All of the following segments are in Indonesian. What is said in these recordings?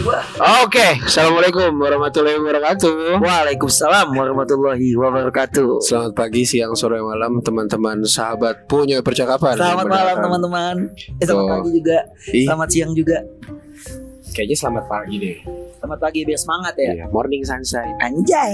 gua. Oke, assalamualaikum warahmatullahi wabarakatuh. Waalaikumsalam warahmatullahi wabarakatuh. Selamat pagi, siang, sore, malam, teman-teman, sahabat punya percakapan. Selamat malam teman-teman. Eh, selamat Tuh. pagi juga. Ih, Selamat siang juga. kayaknya selamat pagi deh. Selamat pagi biar semangat ya. Iya, morning sunshine. Anjay.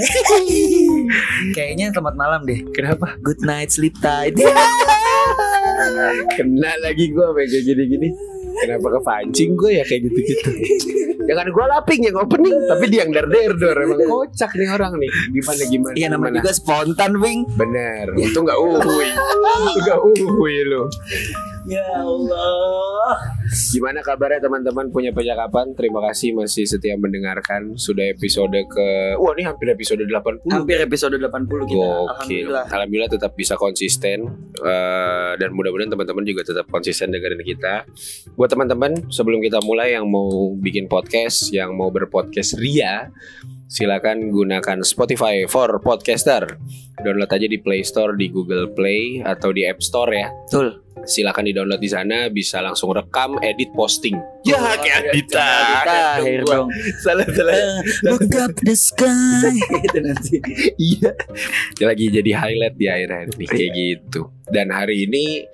Kayaknya selamat malam deh. Kenapa? Good night, sleep tight. Kena lagi gue kayak gini-gini. Kenapa kepancing gue ya kayak gitu-gitu? Jangan gue laping yang opening, tapi dia yang der der dor. Emang kocak nih orang nih. Gimana gimana? Iya namanya juga spontan, Wing. Bener, itu nggak uhui, itu nggak uhui lo. Ya Allah. Gimana kabarnya teman-teman punya percakapan? Terima kasih masih setia mendengarkan. Sudah episode ke Wah, ini hampir episode 80. Hampir episode 80 kita. Gokil. Alhamdulillah. Alhamdulillah tetap bisa konsisten Eh, dan mudah-mudahan teman-teman juga tetap konsisten dengerin kita. Buat teman-teman sebelum kita mulai yang mau bikin podcast, yang mau berpodcast ria, silakan gunakan Spotify for podcaster. Download aja di Play Store, di Google Play atau di App Store ya. Betul. Silakan di-download di sana, bisa langsung rekam, edit, posting. Ya, kayak Adita. Akhir dong. Salah salah. Eh, Look up the sky. Itu nanti. Iya. Dia lagi jadi highlight di akhir-akhir nih kayak gitu. Dan hari ini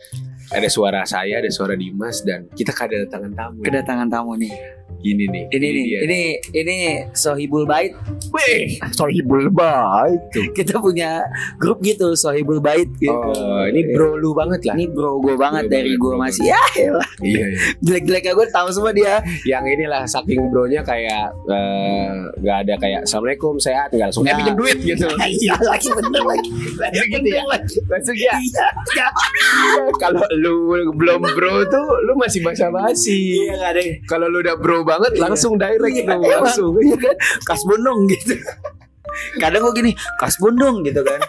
ada suara saya, ada suara Dimas dan kita kedatangan tamu. Kedatangan tamu nih. Ini nih. Ini nih, ini ini Sohibul Bait. Wih, sohibul baik tuh. Kita punya grup gitu Sohibul Bait gitu. Oh, ini bro lu banget lah. Ini bro gue banget Bro dari gue masih ya elah. Iya, iya. jelek-jeleknya gue tahu semua dia. Yang inilah saking bronya kayak eh, nggak ada kayak assalamualaikum sehat nggak langsung eh pinjam duit gitu. Iya lagi bener lagi. Langsung gitu ya. Langsung ya. Iya. Kalau lu belum bro tuh lu masih basa-basi. Iya ada. Kalau lu udah bro banget Iya. langsung direct Iya, tuh emang. langsung. Iya kan? Kas bondong gitu. Kadang gue gini, kas bondong gitu kan.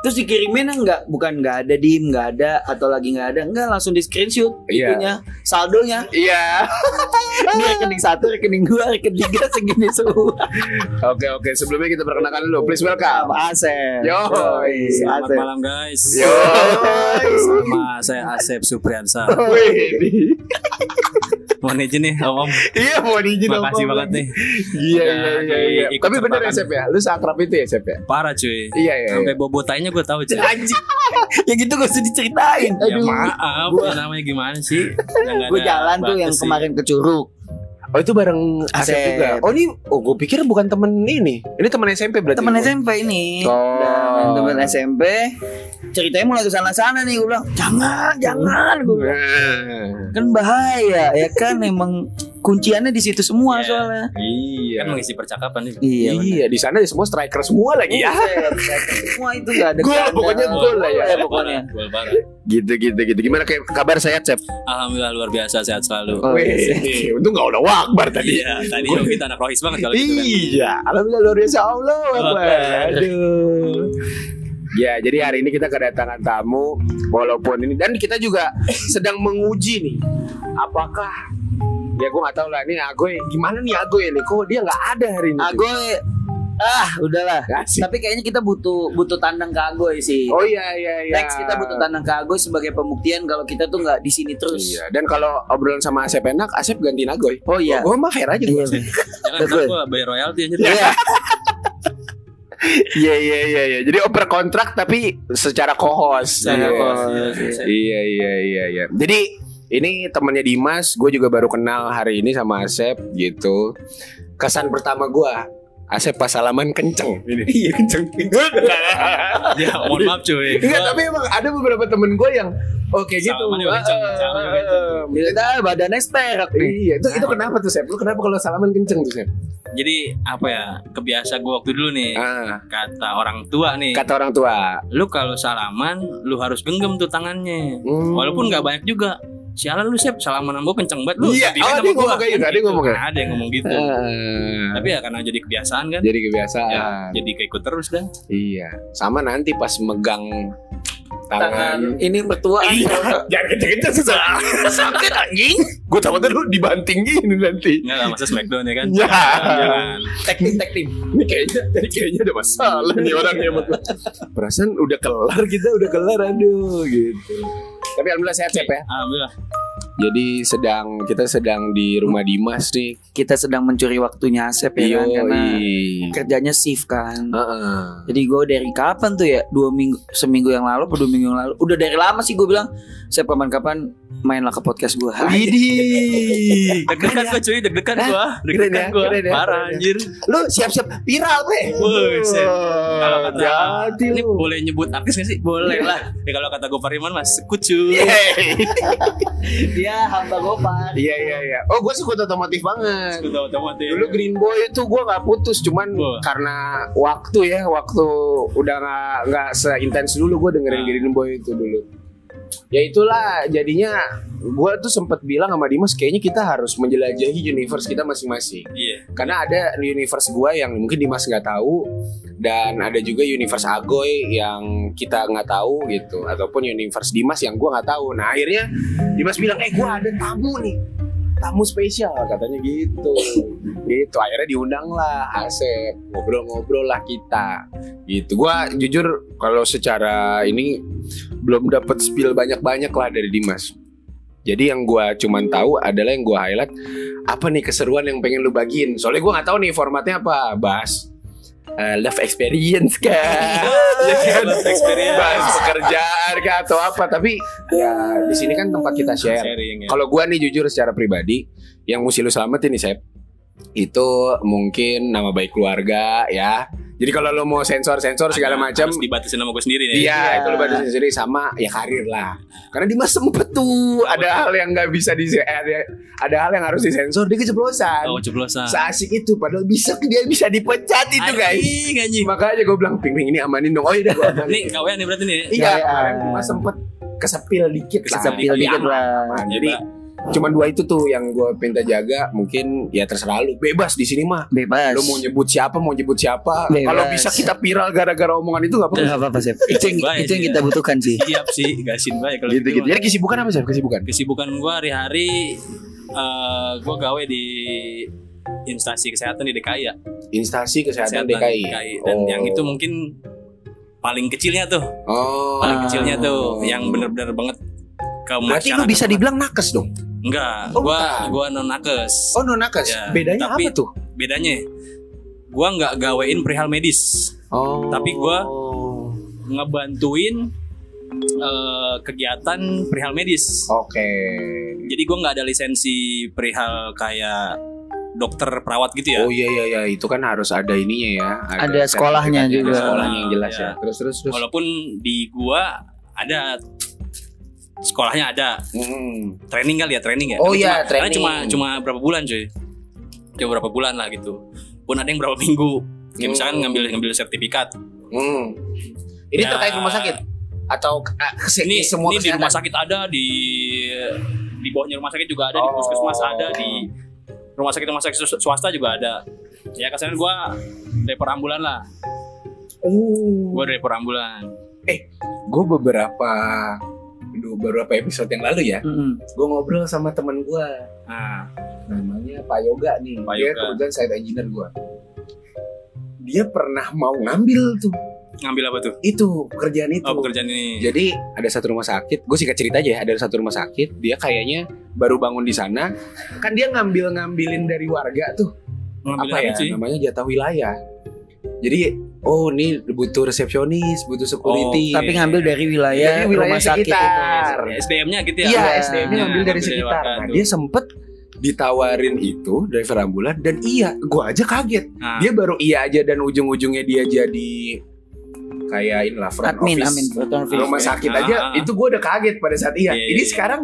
Terus dikiriminnya nggak, bukan nggak ada dim, nggak ada atau lagi nggak ada, nggak langsung di screenshot Iya. itunya, saldonya. Iya. Ini rekening satu, rekening dua, rekening tiga segini semua. Oke oke sebelumnya kita perkenalkan dulu. Please welcome. Asep. Yo. Selamat Asep. malam guys. Yo. Sama saya Asep Supriyansa. Mohon izin nih Om Om. Iya mau diizin Makasih Om. banget nih. Iya iya iya. iya. Tapi bener ya. Sep ya. Lu seakrab itu ya Sep ya. Parah cuy. Iya iya. Sampai bobo tainya gue tahu cuy. Anjing. ya gitu gak usah diceritain. Ya Aduh. maaf, Gua- ya namanya gimana sih? Gue jalan tuh yang kemarin ke Curug. Oh itu bareng Asep, Asep. juga. Oh ini oh gue pikir bukan temen ini. Ini temen SMP berarti. Temen SMP ini. Oh. Dan temen SMP ceritanya mulai ke sana-sana nih gue bilang, "Jangan, jangan." Gue bilang. Kan bahaya ya kan emang kunciannya di situ semua Iya. soalnya. Iya. Kan mengisi percakapan nih. Iya. Iya, di sana semua striker semua lagi ya. Buset, Semua itu gak ada Gol, kandang. pokoknya gol lah ya. pokoknya. Gol parah. Gitu gitu gitu. Gimana kayak kabar sehat Sep? Alhamdulillah luar biasa sehat selalu. Oh, iya. Wih, untung gak udah wakbar tadi. Iya, tadi dong kita anak rohis banget kalau gitu kan. Iya, alhamdulillah luar biasa Allah. Aduh. Ya, jadi hari ini kita kedatangan tamu walaupun ini dan kita juga sedang menguji nih apakah ya gue nggak tahu lah nih Agoy gimana nih Agoy nih kok dia nggak ada hari ini. Agoy ah udahlah. Asik. Tapi kayaknya kita butuh butuh tandang ke Agoy sih. Oh iya iya iya. Next kita butuh tandang ke Agoy sebagai pembuktian kalau kita tuh nggak di sini terus. Iya, dan kalau obrolan sama Asep enak, Asep gantiin Agoy. Oh iya. Gue mah fair aja. Iya. Jangan gue bayar royalti aja. Iya. Iya iya iya iya. Jadi oper kontrak tapi secara co-host. Secara Iya. co-host, Iya iya iya iya. Jadi ini temannya Dimas, gue juga baru kenal hari ini sama Asep gitu. Kesan pertama gue, Asep pas salaman kenceng. Ini. Iya kenceng. Ya, mohon maaf cuy. Enggak, tapi emang ada beberapa temen gue yang kayak gitu. Salaman kenceng, salaman kenceng. badannya sterak nih. Iya, itu itu kenapa tuh Sep? Lu kenapa kalau salaman kenceng tuh Sep? Jadi apa ya? Kebiasa gue waktu dulu nih. Ah, Kata orang tua nih. kata orang tua. lu kalau salaman lu harus genggam tuh tangannya Hmm. walaupun nggak banyak juga sialan lu sep salaman sama kenceng banget lu Iya, oh, dia ngomong gua. kayak gitu, Kan dia ngomong kayak- ada yang ngomong gitu Ah. tapi ya karena jadi kebiasaan kan jadi kebiasaan. ya jadi keikut terus dah Iya, sama nanti pas megang tangan. Tangan ini mertua. Iya, jangan kenceng-kenceng susah. Sakit anjing. Gue takutnya lu dibanting gini nanti. Enggak lah masa smackdown ya kan Ya. jangan Tag team, tag team. Ini kayaknya, ini kayaknya ada masalah nih orangnya. gua. Perasaan udah kelar kita, udah kelar aduh gitu. Tapi alhamdulillah sehat Sep ya. alhamdulillah Jadi sedang kita sedang di rumah Dimas nih. Kita sedang mencuri waktunya Asep ya kan karena kerjanya shift kan. Heeh. Jadi gue dari kapan tuh ya dua minggu seminggu yang lalu, dua minggu yang lalu. Udah dari lama sih gue bilang. Saya kapan-kapan mainlah ke podcast gue. Widih. Deg-degan gue cuy, deg-degan gue, Keren ya, deg-degan gue, ya, parah ya. anjir. Lu siap-siap viral, Bre. Buset. Kalau kata ini lu. boleh nyebut artis gak sih? Boleh lah. Ya kalau kata gue Pariman mas kucu. Dia hamba Gopar. Iya iya iya. Oh gue suka otomotif banget. Udah otomotif. Dulu Green Boy itu gue nggak putus, cuman Wah. karena waktu ya, waktu udah nggak nggak seintens dulu gue dengerin Ah. Green Boy itu dulu. Ya itulah jadinya gue tuh sempet bilang sama Dimas kayaknya kita harus menjelajahi universe kita masing-masing. Iya. Karena ada universe gue yang mungkin Dimas nggak tahu dan ada juga universe Agoy yang kita nggak tahu gitu ataupun universe Dimas yang gue nggak tahu. Nah akhirnya Dimas bilang, eh gue ada tamu nih, tamu spesial katanya gitu. gitu akhirnya diundang lah Asep ngobrol-ngobrol lah kita gitu. Gue jujur kalau secara ini belum dapat spill banyak-banyak lah dari Dimas. Jadi yang gue cuman tahu adalah yang gue highlight apa nih keseruan yang pengen lu bagiin. Soalnya gue nggak tahu nih formatnya apa. Bahas eh, love experience kah? Kan? Love experience. Bahas pekerjaan kah atau apa? Tapi ya di sini kan tempat kita share. Ya. Kalau gue nih jujur secara pribadi, yang mesti lu selamatin nih Sep, itu mungkin nama baik keluarga ya. Jadi kalau lo mau sensor-sensor segala macam, harus dibatasin sama gue sendiri nih. Iya, Iya. itu lo batasin sendiri sama ya karir lah. Karena Dimas sempet tuh ada hal yang nggak bisa di ada, ada hal yang harus disensor dia keceplosan. Oh ceplosan. Seasik itu padahal bisa dia bisa dipecat itu guys. Anjing. Makanya gue bilang ping ping ini amanin dong. Oh iya. Nih kawan nih berarti nih. Iya, Iya. Dimas sempet kesepil dikit lah. Kesepil dikit lah. aman. Ya, Jadi Cuma dua itu tuh yang gue minta jaga. Mungkin ya terserah lu. Bebas di sini mah. Bebas. Lu mau nyebut siapa, mau nyebut siapa. Kalau bisa kita viral gara-gara omongan itu nggak apa-apa. Gak apa-apa Sep. Itu yang, Baik, itu yang kita butuhkan sih. Siap sih, gasin baik kalau Gitu, gitu. Jadi kesibukan apa sih? Kesibukan. Kesibukan gue hari-hari eh gue gawe di instansi kesehatan di DKI ya. Instansi kesehatan, Kesehatan DKI. Dan Oh. yang itu mungkin paling kecilnya tuh, Oh. paling kecilnya tuh yang bener-bener banget ke Berarti lu bisa dibilang nakes dong. Enggak, Oh, gua bukan. gua non nakes. Oh, non nakes. Ya, Bedanya tapi- apa tuh? Bedanya gua nggak gawein perihal medis, Oh. tapi gua- ngebantuin eh, kegiatan perihal medis. Oke. Jadi gua nggak ada lisensi perihal kayak dokter perawat gitu ya. Oh iya iya iya, itu kan harus ada ininya ya. Ada sekolahnya sertifikatnya, juga. Ada sekolahnya yang jelas Ya. ya. Terus terus terus. Walaupun di gua ada sekolahnya ada Hmm. training kali ya training ya. Oh iya, karena training. cuma cuma berapa bulan cuy. Cuma berapa bulan lah gitu. Pun ada yang berapa minggu. Kayak misalkan Hmm. ngambil ngambil sertifikat. Hmm. Ini Ya. terkait rumah sakit atau ah, Ini semua ini di rumah sakit ada di di bawahnya rumah sakit juga ada di Oh. puskesmas ada di rumah sakit rumah sakit swasta- juga ada. Ya kesannya gua driver ambulan lah. Oh. Gua driver ambulan. Gue beberapa beberapa episode yang lalu ya, Mm-mm. gue ngobrol sama temen gue Nah, namanya Pak Yoga nih. Pak dia Yoga. kebetulan site engineer gue. Dia pernah mau ngambil tuh ngambil apa tuh? itu pekerjaan itu. Oh, pekerjaan ini. Jadi ada satu rumah sakit, gue singkat cerita aja ya. Ada satu rumah sakit, dia kayaknya baru bangun di sana. Kan dia ngambil ngambilin dari warga tuh ngambil apa ya? sih? Namanya jatah wilayah. Jadi oh ini butuh resepsionis, butuh security. Oke. Tapi ngambil dari wilayah, Dari wilayah rumah sakit itu. sekitar. SDM-nya gitu ya. Iya. SDM-nya ngambil dari Ngambil sekitar. warga Nah, dia sempet ditawarin itu driver ambulan dan iya, gua aja kaget. Nah, Dia baru iya aja dan ujung-ujungnya dia jadi kayak inilah front Admin, office amin. front office. rumah sakit Ah, aja. Itu gua udah kaget pada saat iya. Iya, Ini iya, sekarang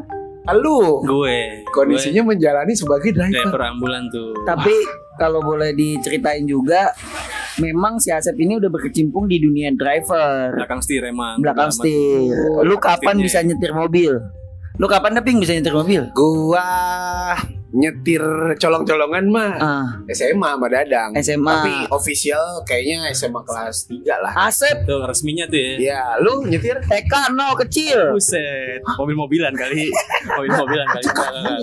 lu gue kondisinya menjalani sebagai gue driver. driver ambulan tuh. Tapi kalau boleh diceritain juga, memang si Asep ini udah berkecimpung di dunia driver. belakang setir emang. Belakang setir. Lu kapan bisa nyetir mobil? Lu kapan Deping bisa nyetir mobil? Gua nyetir colong-colongan mah Ah, SMA sama Dadang. SMA. Tapi official kayaknya SMA kelas 3 lah. Asep Tuh resminya tuh ya. Ya, lu nyetir TK no kecil. Buset, mobil-mobilan kali. Mobil-mobilan kali.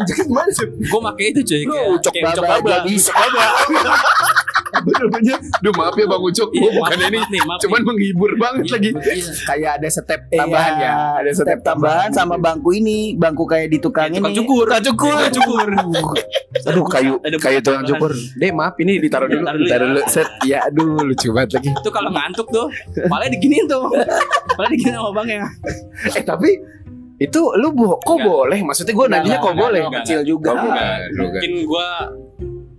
Gimana sih? Gue pakai itu cuy. Lu kayak baba bisa. Bener Dulunya, duh maaf ya Bang Ucok, Iya, gue maaf, bukan ini, maaf nih, maaf cuman nih. menghibur banget Iya, lagi. iya. Kayak ada step tambahan Iya, ya, ada step, step tambahan sama bangku ini, bangku kayak di tukang Kayak tukang ini. cukur. Tukang cukur. Tukang cukur. Aduh kayu kayu tukang cukur. Deh maaf ini ditaruh dulu, Taruh dulu ditaruh ya. dulu. Set, ya aduh lucu banget lagi. Itu kalau ngantuk tuh, malah diginiin tuh. Malah diginiin sama bangnya. Eh tapi itu lu bo kok Enggak. boleh? Maksudnya gue nanya kok enggak, boleh? enggak, kecil juga. Enggak. Mungkin gua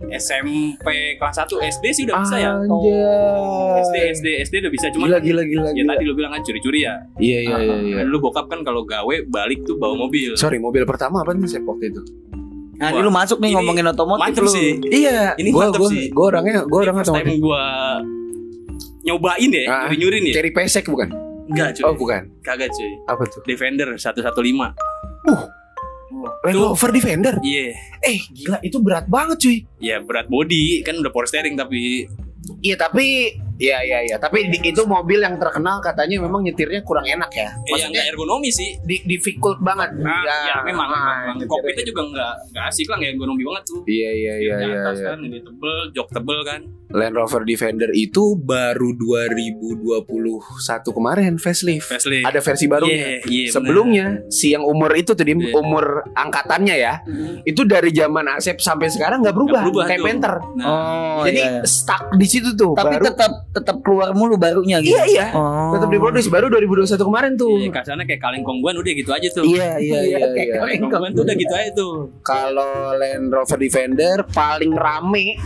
SMP kelas 1 SD sih udah bisa ya. SD Anjay. SD SD udah bisa cuman Gila gila gila. ya gila. tadi lu bilang kan curi-curi ya. Iya iya iya. iya. Kan Lu bokap kan kalau gawe balik tuh bawa mobil. Sorry mobil pertama apa nih saya waktu itu? Nah, ini lu masuk nih Ini ngomongin otomotif mantep lu. sih. Iya. Ini gua, mantep gua, sih. Gua orangnya gua orangnya otomotif. gua nyobain ya, Ah, nyuri-nyuri nih. Cherry pesek bukan? Enggak, cuy. Oh bukan. Kagak, cuy. Apa tuh? Defender 115. Uh. Land Tuh. Rover Defender. Iya. Eh gila itu berat banget cuy. Ya berat body kan udah power steering tapi Iya tapi Iya iya iya tapi di- itu mobil yang terkenal katanya memang nyetirnya kurang enak ya. yang Maksudnya enggak ergonomi sih. di, difficult banget. Nah, ya, memang, ah, memang. kokpitnya juga enggak enggak asik lah, enggak ergonomi banget tuh. Iya iya iya Di iya. atas iya. kan, ini tebel, jok tebel kan. Land Rover Defender itu baru 2021 kemarin facelift. Facelift. Ada versi barunya. Iya, iya, Sebelumnya si yang umur itu tadi Iya. umur angkatannya ya itu dari zaman Asep sampai sekarang nggak berubah, Nggak berubah kayak tuh. Panther. Nah, Oh, Jadi iya. stuck di situ tuh. Tapi baru, tetap tetap keluar mulu barunya gitu. iya iya. Oh. Tetap diproduksi baru 2021 kemarin tuh. iya, kasarnya kayak kaleng kongguan udah gitu aja tuh. Iya, iya, iya. Iya, kayak iya. kaleng kongguan tuh udah gitu aja tuh. Kalau Land Rover Defender paling rame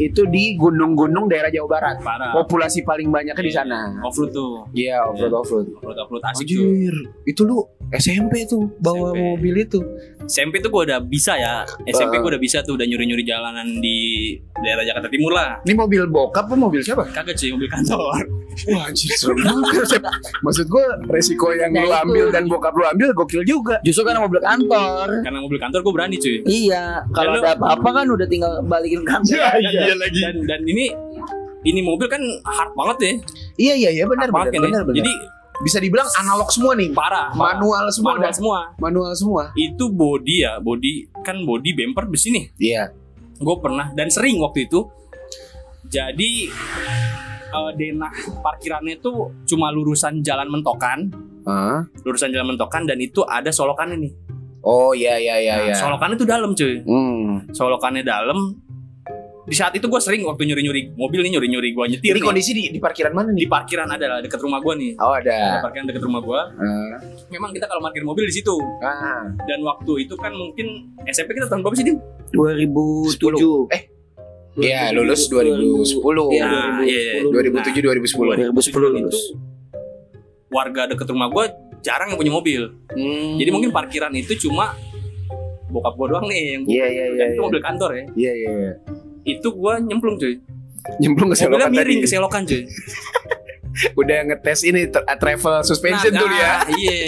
itu di gunung-gunung daerah Jawa Barat. Parah. Populasi paling banyaknya di sana. Offroad tuh. Iya, offroad offroad. Offroad offroad asik tuh. Anjir, itu lu SMP tuh bawa SMP. mobil itu. SMP tuh gue udah bisa ya. SMP Ah. gue udah bisa tuh udah nyuri-nyuri jalanan di daerah Jakarta Timur lah. Ini mobil bokap apa mobil siapa? Kagak cuy mobil kantor. Wah anjir serem juga Sep. Maksud gue resiko yang Nah, lu itu. ambil dan bokap lu ambil gokil juga Justru kan mobil kantor. Karena mobil kantor gue berani cuy. Iya, kalau ada apa-apa kan udah tinggal balikin kantor. iya lagi Dan dan ini ini mobil kan hard banget ya. Iya iya iya benar banget benar kan ya. benar benar. Jadi bisa dibilang analog semua nih parah. parah. manual semua manual dah. semua. manual semua Itu body ya, body kan body bumper besi nih. iya Gue pernah dan sering waktu itu. Jadi eh, denah parkirannya tuh cuma lurusan jalan mentokan, Hah? lurusan jalan mentokan dan itu ada solokannya nih. oh iya iya iya Nah, iya Solokannya tuh dalam cuy. hmm. Solokannya dalam. Di saat itu gue sering waktu nyuri-nyuri mobil nih nyuri-nyuri gue nyetir ini nih. kondisi di, di parkiran mana di nih parkiran ada lah deket rumah gue nih. oh Ada ada parkiran deket rumah gue. Ah. Memang kita kalau parkir mobil di situ. ah. Dan waktu itu kan mungkin SMP kita tahun berapa sih Dim? 2007. Eh, Iya, lulus 2010. Iya, iya, 2007 2010 2010 lulus. Warga deket rumah gue jarang yang punya mobil. Hmm. Jadi mungkin parkiran itu cuma bokap gue doang nih yang iya, iya, Dan itu iya. mobil kantor ya. iya iya iya. Itu gue nyemplung cuy. nyemplung ke Mobilnya selokan miring tadi ke selokan cuy. udah ngetes ini tra- travel suspension Nah, tuh dia nah, Iya.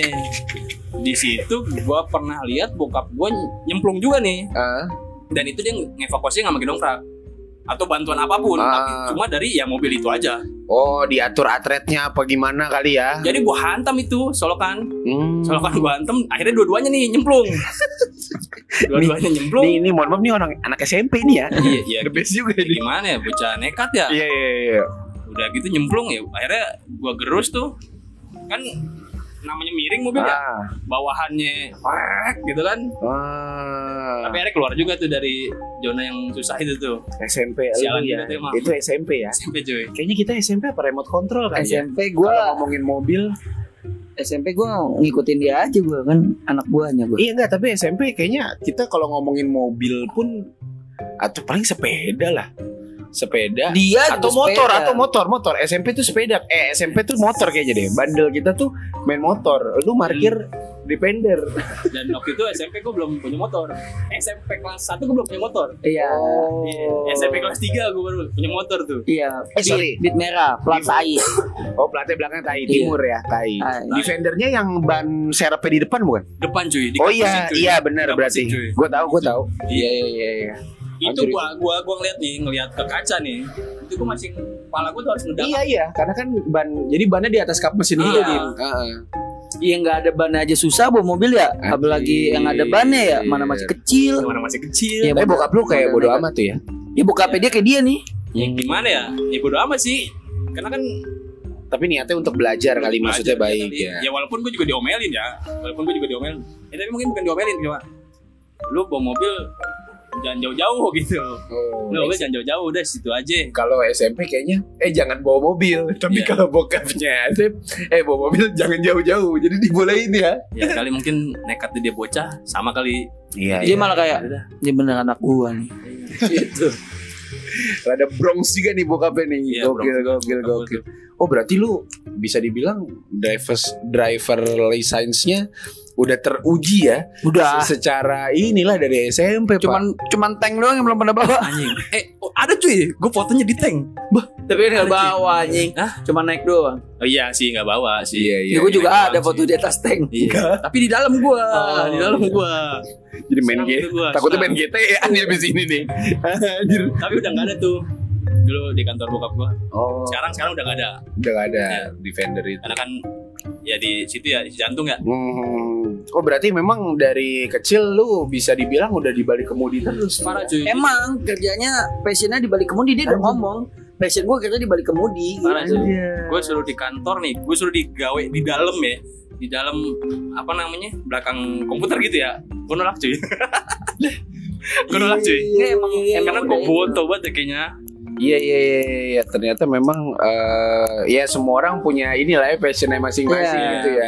Di situ gue pernah lihat bokap gue nyemplung juga nih. Ah. dan itu dia ngevakuasinya nggak pakai dongkrak atau bantuan apa pun Ah. tapi cuma dari ya mobil itu aja oh diatur atletnya apa gimana kali ya jadi gua hantam itu solokan Hmm. solokan gua hantam akhirnya dua-duanya nih nyemplung dua-duanya nyemplung Nih, ini mohon maaf nih orang anak SMP nih ya. iya iya The best juga ini. gimana ya bocah nekat ya Iya iya iya. udah gitu nyemplung ya akhirnya gua gerus tuh kan namanya miring mobil ya Ah. bawahannya wek, gitu kan Ah. tapi akhirnya keluar juga tuh dari zona yang susah itu tuh SMP Sialan ya. emang. Itu SMP ya. SMP cuy Kayaknya kita SMP apa remote control kan ya? SMP Kalau gua ngomongin mobil. SMP gua ngikutin dia aja gua kan anak buahnya gua. Iya enggak, tapi SMP kayaknya kita kalau ngomongin mobil pun atau paling sepeda lah. Sepeda Dia atau motor sepeda. atau motor motor SMP tuh sepeda eh SMP tuh motor kayaknya deh bandel kita tuh main motor lu parkir defender dan waktu itu SMP gue belum punya motor SMP kelas 1 gue belum punya motor Iya. Iya, SMP kelas 3 gue baru punya motor tuh Iya. Eh, sorry. Beat, beat merah, plat tai. oh platnya belakang tai Iya. timur ya tai Tai. defendernya yang ban serepnya di depan bukan depan cuy di oh iya cuy. iya benar berarti gue tahu gue tahu iya iya iya iya itu Anjir, gua gua gua ngeliat nih ngeliat ke kaca nih. Itu gua masih kepala gua tuh harus ngedang iya iya. Karena kan ban jadi bannya di atas kap mesin gitu Iya. Dim. Heeh. Iya nggak ada ban aja. Susah bawa mobil ya. Apalagi yang ada bannya ya, mana masih kecil. mana masih kecil. Iya, tapi bokap lu kayak bodo amat tuh ya. Ya bokapnya dia kayak dia nih. ya gimana ya? Ya bodo amat sih. Karena kan Tapi niatnya untuk belajar kali maksudnya belajar baik ya. ya walaupun gue juga diomelin ya. Walaupun gue juga diomelin. Ya tapi mungkin bukan diomelin cuma lu bawa mobil jangan jauh-jauh gitu. Oh, lu jangan jauh-jauh udah situ aja. Kalau SMP kayaknya eh jangan bawa mobil. Tapi Iya. kalau bokapnya SMP eh bawa mobil jangan jauh-jauh. Jadi dibolehin ya. Ya kali mungkin nekat dia bocah sama kali. Iya Dia malah kayak dia bener anak gua nih. gitu. Rada bronx juga nih bokapnya nih. Iya, gokil Bronx. gokil Apa gokil. oh berarti lu bisa dibilang driver driver license-nya udah teruji ya Udah. secara inilah dari SMP Pak. Cuman cuman tank doang yang belum pernah bawa. anjing eh oh, ada cuy gue fotonya di tank Tapi kan nggak bawa anjing. Hah? Cuma naik doang. oh iya sih nggak bawa sih iya iya Ya, gue juga naik ada foto sih. di atas tank. Iya. Tapi di dalam gua, Oh. di dalam gua. jadi main game takutnya main GTA nih abis ini nih Anjir. Tapi udah nggak ada tuh. Dulu di kantor bokap gua. oh Sekarang sekarang udah nggak ada. udah gak ada Iya. defender itu Karena kan ya di situ ya di jantung ya. Hmm. Oh berarti memang dari kecil lu bisa dibilang udah di balik kemudi terus. Parah cuy. Emang kerjanya passionnya di balik kemudi dia udah ngomong. Passion gue kerja di balik kemudi. Parah cuy. Anjir. Gue suruh di kantor nih, gue suruh digawe di dalam ya. Di dalam apa namanya? belakang komputer gitu ya. Gue nolak cuy. gue nolak cuy. Iya, emang, emang Karena gue itu. boto banget ya kayaknya. Iya iya iya iya. ternyata memang eh, ya semua orang punya inilah ya passionnya masing-masing Iya. gitu ya.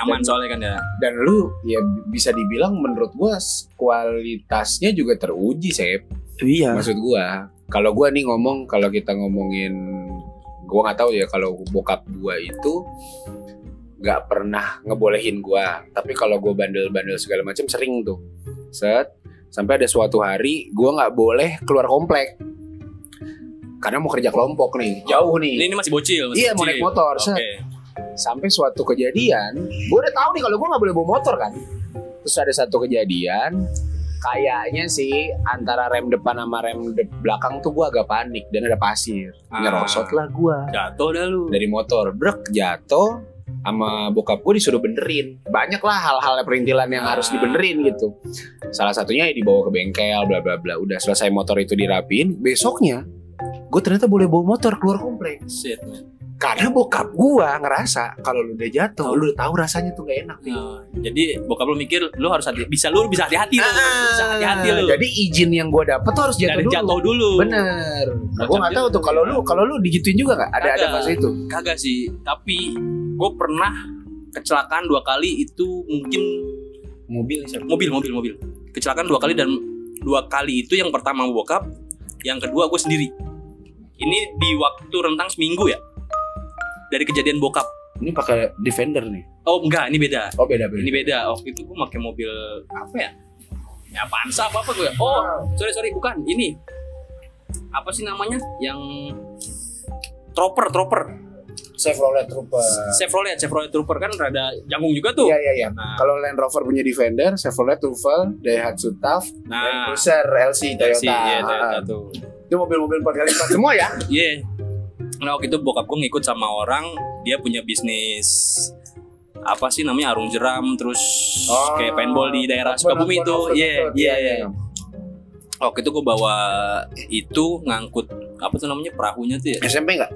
Nyaman soalnya kan ya. Dan lu ya bisa dibilang menurut gua kualitasnya juga teruji sih. Iya. Maksud gua kalau gua nih ngomong kalau kita ngomongin gua nggak tahu ya kalau bokap gua itu nggak pernah ngebolehin gua tapi kalau gua bandel-bandel segala macam sering tuh set sampai ada suatu hari gua nggak boleh keluar komplek karena mau kerja kelompok nih jauh nih Ini, ini masih bocil. Masih Iya, mau bocil. naik motor, set. sampai suatu kejadian gue udah tahu nih kalau gue nggak boleh bawa motor kan terus ada satu kejadian kayaknya sih antara rem depan sama rem de- belakang tuh gue agak panik dan ada pasir Ah. nyerosot lah gue Jatuh dah lu. dari motor brek jatuh sama bokap gue disuruh benerin banyak lah hal-hal perintilan yang harus Ah. dibenerin gitu salah satunya ya dibawa ke bengkel bla bla bla udah selesai motor itu dirapiin besoknya gue ternyata boleh bawa motor keluar komplek Shit, man. karena bokap gua ngerasa kalau lu udah jatuh, lu udah tahu rasanya tuh gak enak nih. Nah, jadi bokap lu mikir lu harus hati bisa lu bisa hati-hati lu. Bisa hati-hati lu. Jadi izin yang gua dapet tuh harus jatuh dari dulu. jatuh dulu. Bener. Nah, gua nggak tahu tuh kalau lu kalau lu digituin juga nggak? Ada ada fase itu. Kagak sih, tapi gue pernah kecelakaan dua kali itu mungkin Mobil sih. mobil mobil mobil kecelakaan dua kali dan dua kali itu yang pertama bokap yang kedua gue sendiri ini di waktu rentang seminggu ya? Dari kejadian bokap. Ini pakai Defender nih. oh enggak ini beda. Oh beda beda. ini beda. Waktu itu gue pakai mobil apa ya? Ya Avanza apa apa gue oh sorry sorry bukan. Ini. Apa sih namanya? Yang Trooper Trooper. Chevrolet Trooper. Chevrolet Chevrolet Trooper. Kan rada janggung juga tuh. Iya iya iya. Nah. Kalau Land Rover punya Defender, Chevrolet Trooper, Daihatsu Taft, Land nah Cruiser, LC, Toyota. si iya Toyota Ah, tuh Itu mobil-mobil 4 kali lipat semua ya? Iya. Nah waktu itu bokap gue ngikut sama orang dia punya bisnis apa sih namanya arung jeram terus Oh, kayak paintball di daerah Sukabumi Akbar, itu. Iya Akbar. iya iya. Waktu itu gue bawa itu ngangkut apa tuh namanya perahunya tuh ya. SMP enggak?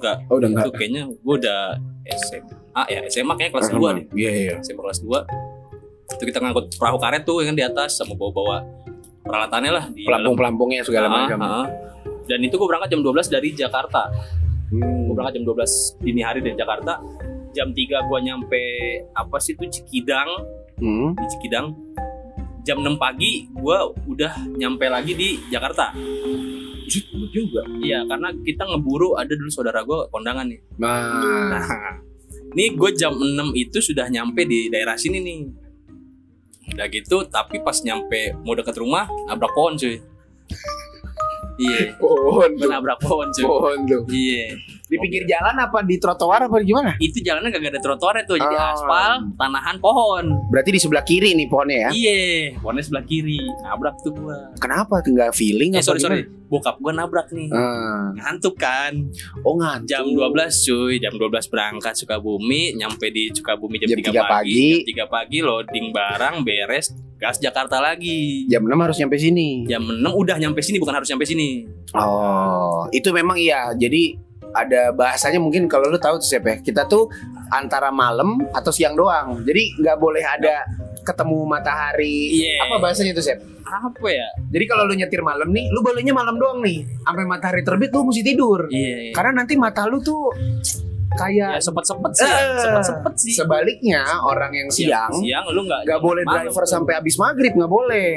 Enggak. Oh, udah enggak. Itu kayaknya gue udah SMA ya SMA kayaknya kelas 2 deh. Iya iya. SMA kelas 2 itu kita ngangkut perahu karet tuh yang kan di atas sama bawa-bawa peralatannya lah di. Pelampung-pelampungnya segala Ah, macam. ah. Dan itu gue berangkat jam 12 dari Jakarta. Hmm. gue berangkat jam 12 dini hari dari Jakarta jam 3 gue nyampe apa sih itu Cikidang Hmm. di Cikidang jam 6 pagi gue udah nyampe lagi di Jakarta Jut, juga. iya karena kita ngeburu ada dulu saudara gue kondangan nih Nah, nah nih gue jam 6 itu sudah nyampe di daerah sini nih udah gitu tapi pas nyampe mau deket rumah nabrak pohon cuy. Iya. Pohon nabrak pohon cuy. Pohon tuh. iya Di pinggir jalan apa di trotoar apa gimana? itu jalannya gak ada trotoarnya tuh jadi Oh. aspal tanahan pohon Berarti di sebelah kiri nih pohonnya ya? Iya, warnanya sebelah kiri. Nabrak tuh gua. Kenapa? Tinggal feeling Eh sorry sorry, gimana? bokap gua nabrak nih. Ah. Ngantuk kan. Oh ngantuk. Jam 12 cuy, jam 12 berangkat Sukabumi, nyampe di Sukabumi jam, Jam 3 tiga pagi. pagi. Jam 3 pagi loading barang beres gas Jakarta lagi Jam 6 harus nyampe sini. jam 6 udah nyampe sini bukan harus nyampe sini Oh, itu memang iya. Jadi ada bahasanya mungkin kalau lu tahu tuh siapa ya. Kita tuh antara malam atau siang doang. Jadi nggak boleh ada ketemu matahari. Iya. Apa bahasanya tuh, Sep? apa ya Jadi kalau lu nyetir malam nih, lu bolehnya malam doang nih. Sampai matahari terbit lu mesti tidur. iya Karena nanti mata lu tuh ya kayak sempet sempet sih Eh, sempet sempet sih. sebaliknya orang yang siang siang lu nggak nggak boleh malam. driver sampai habis maghrib nggak boleh.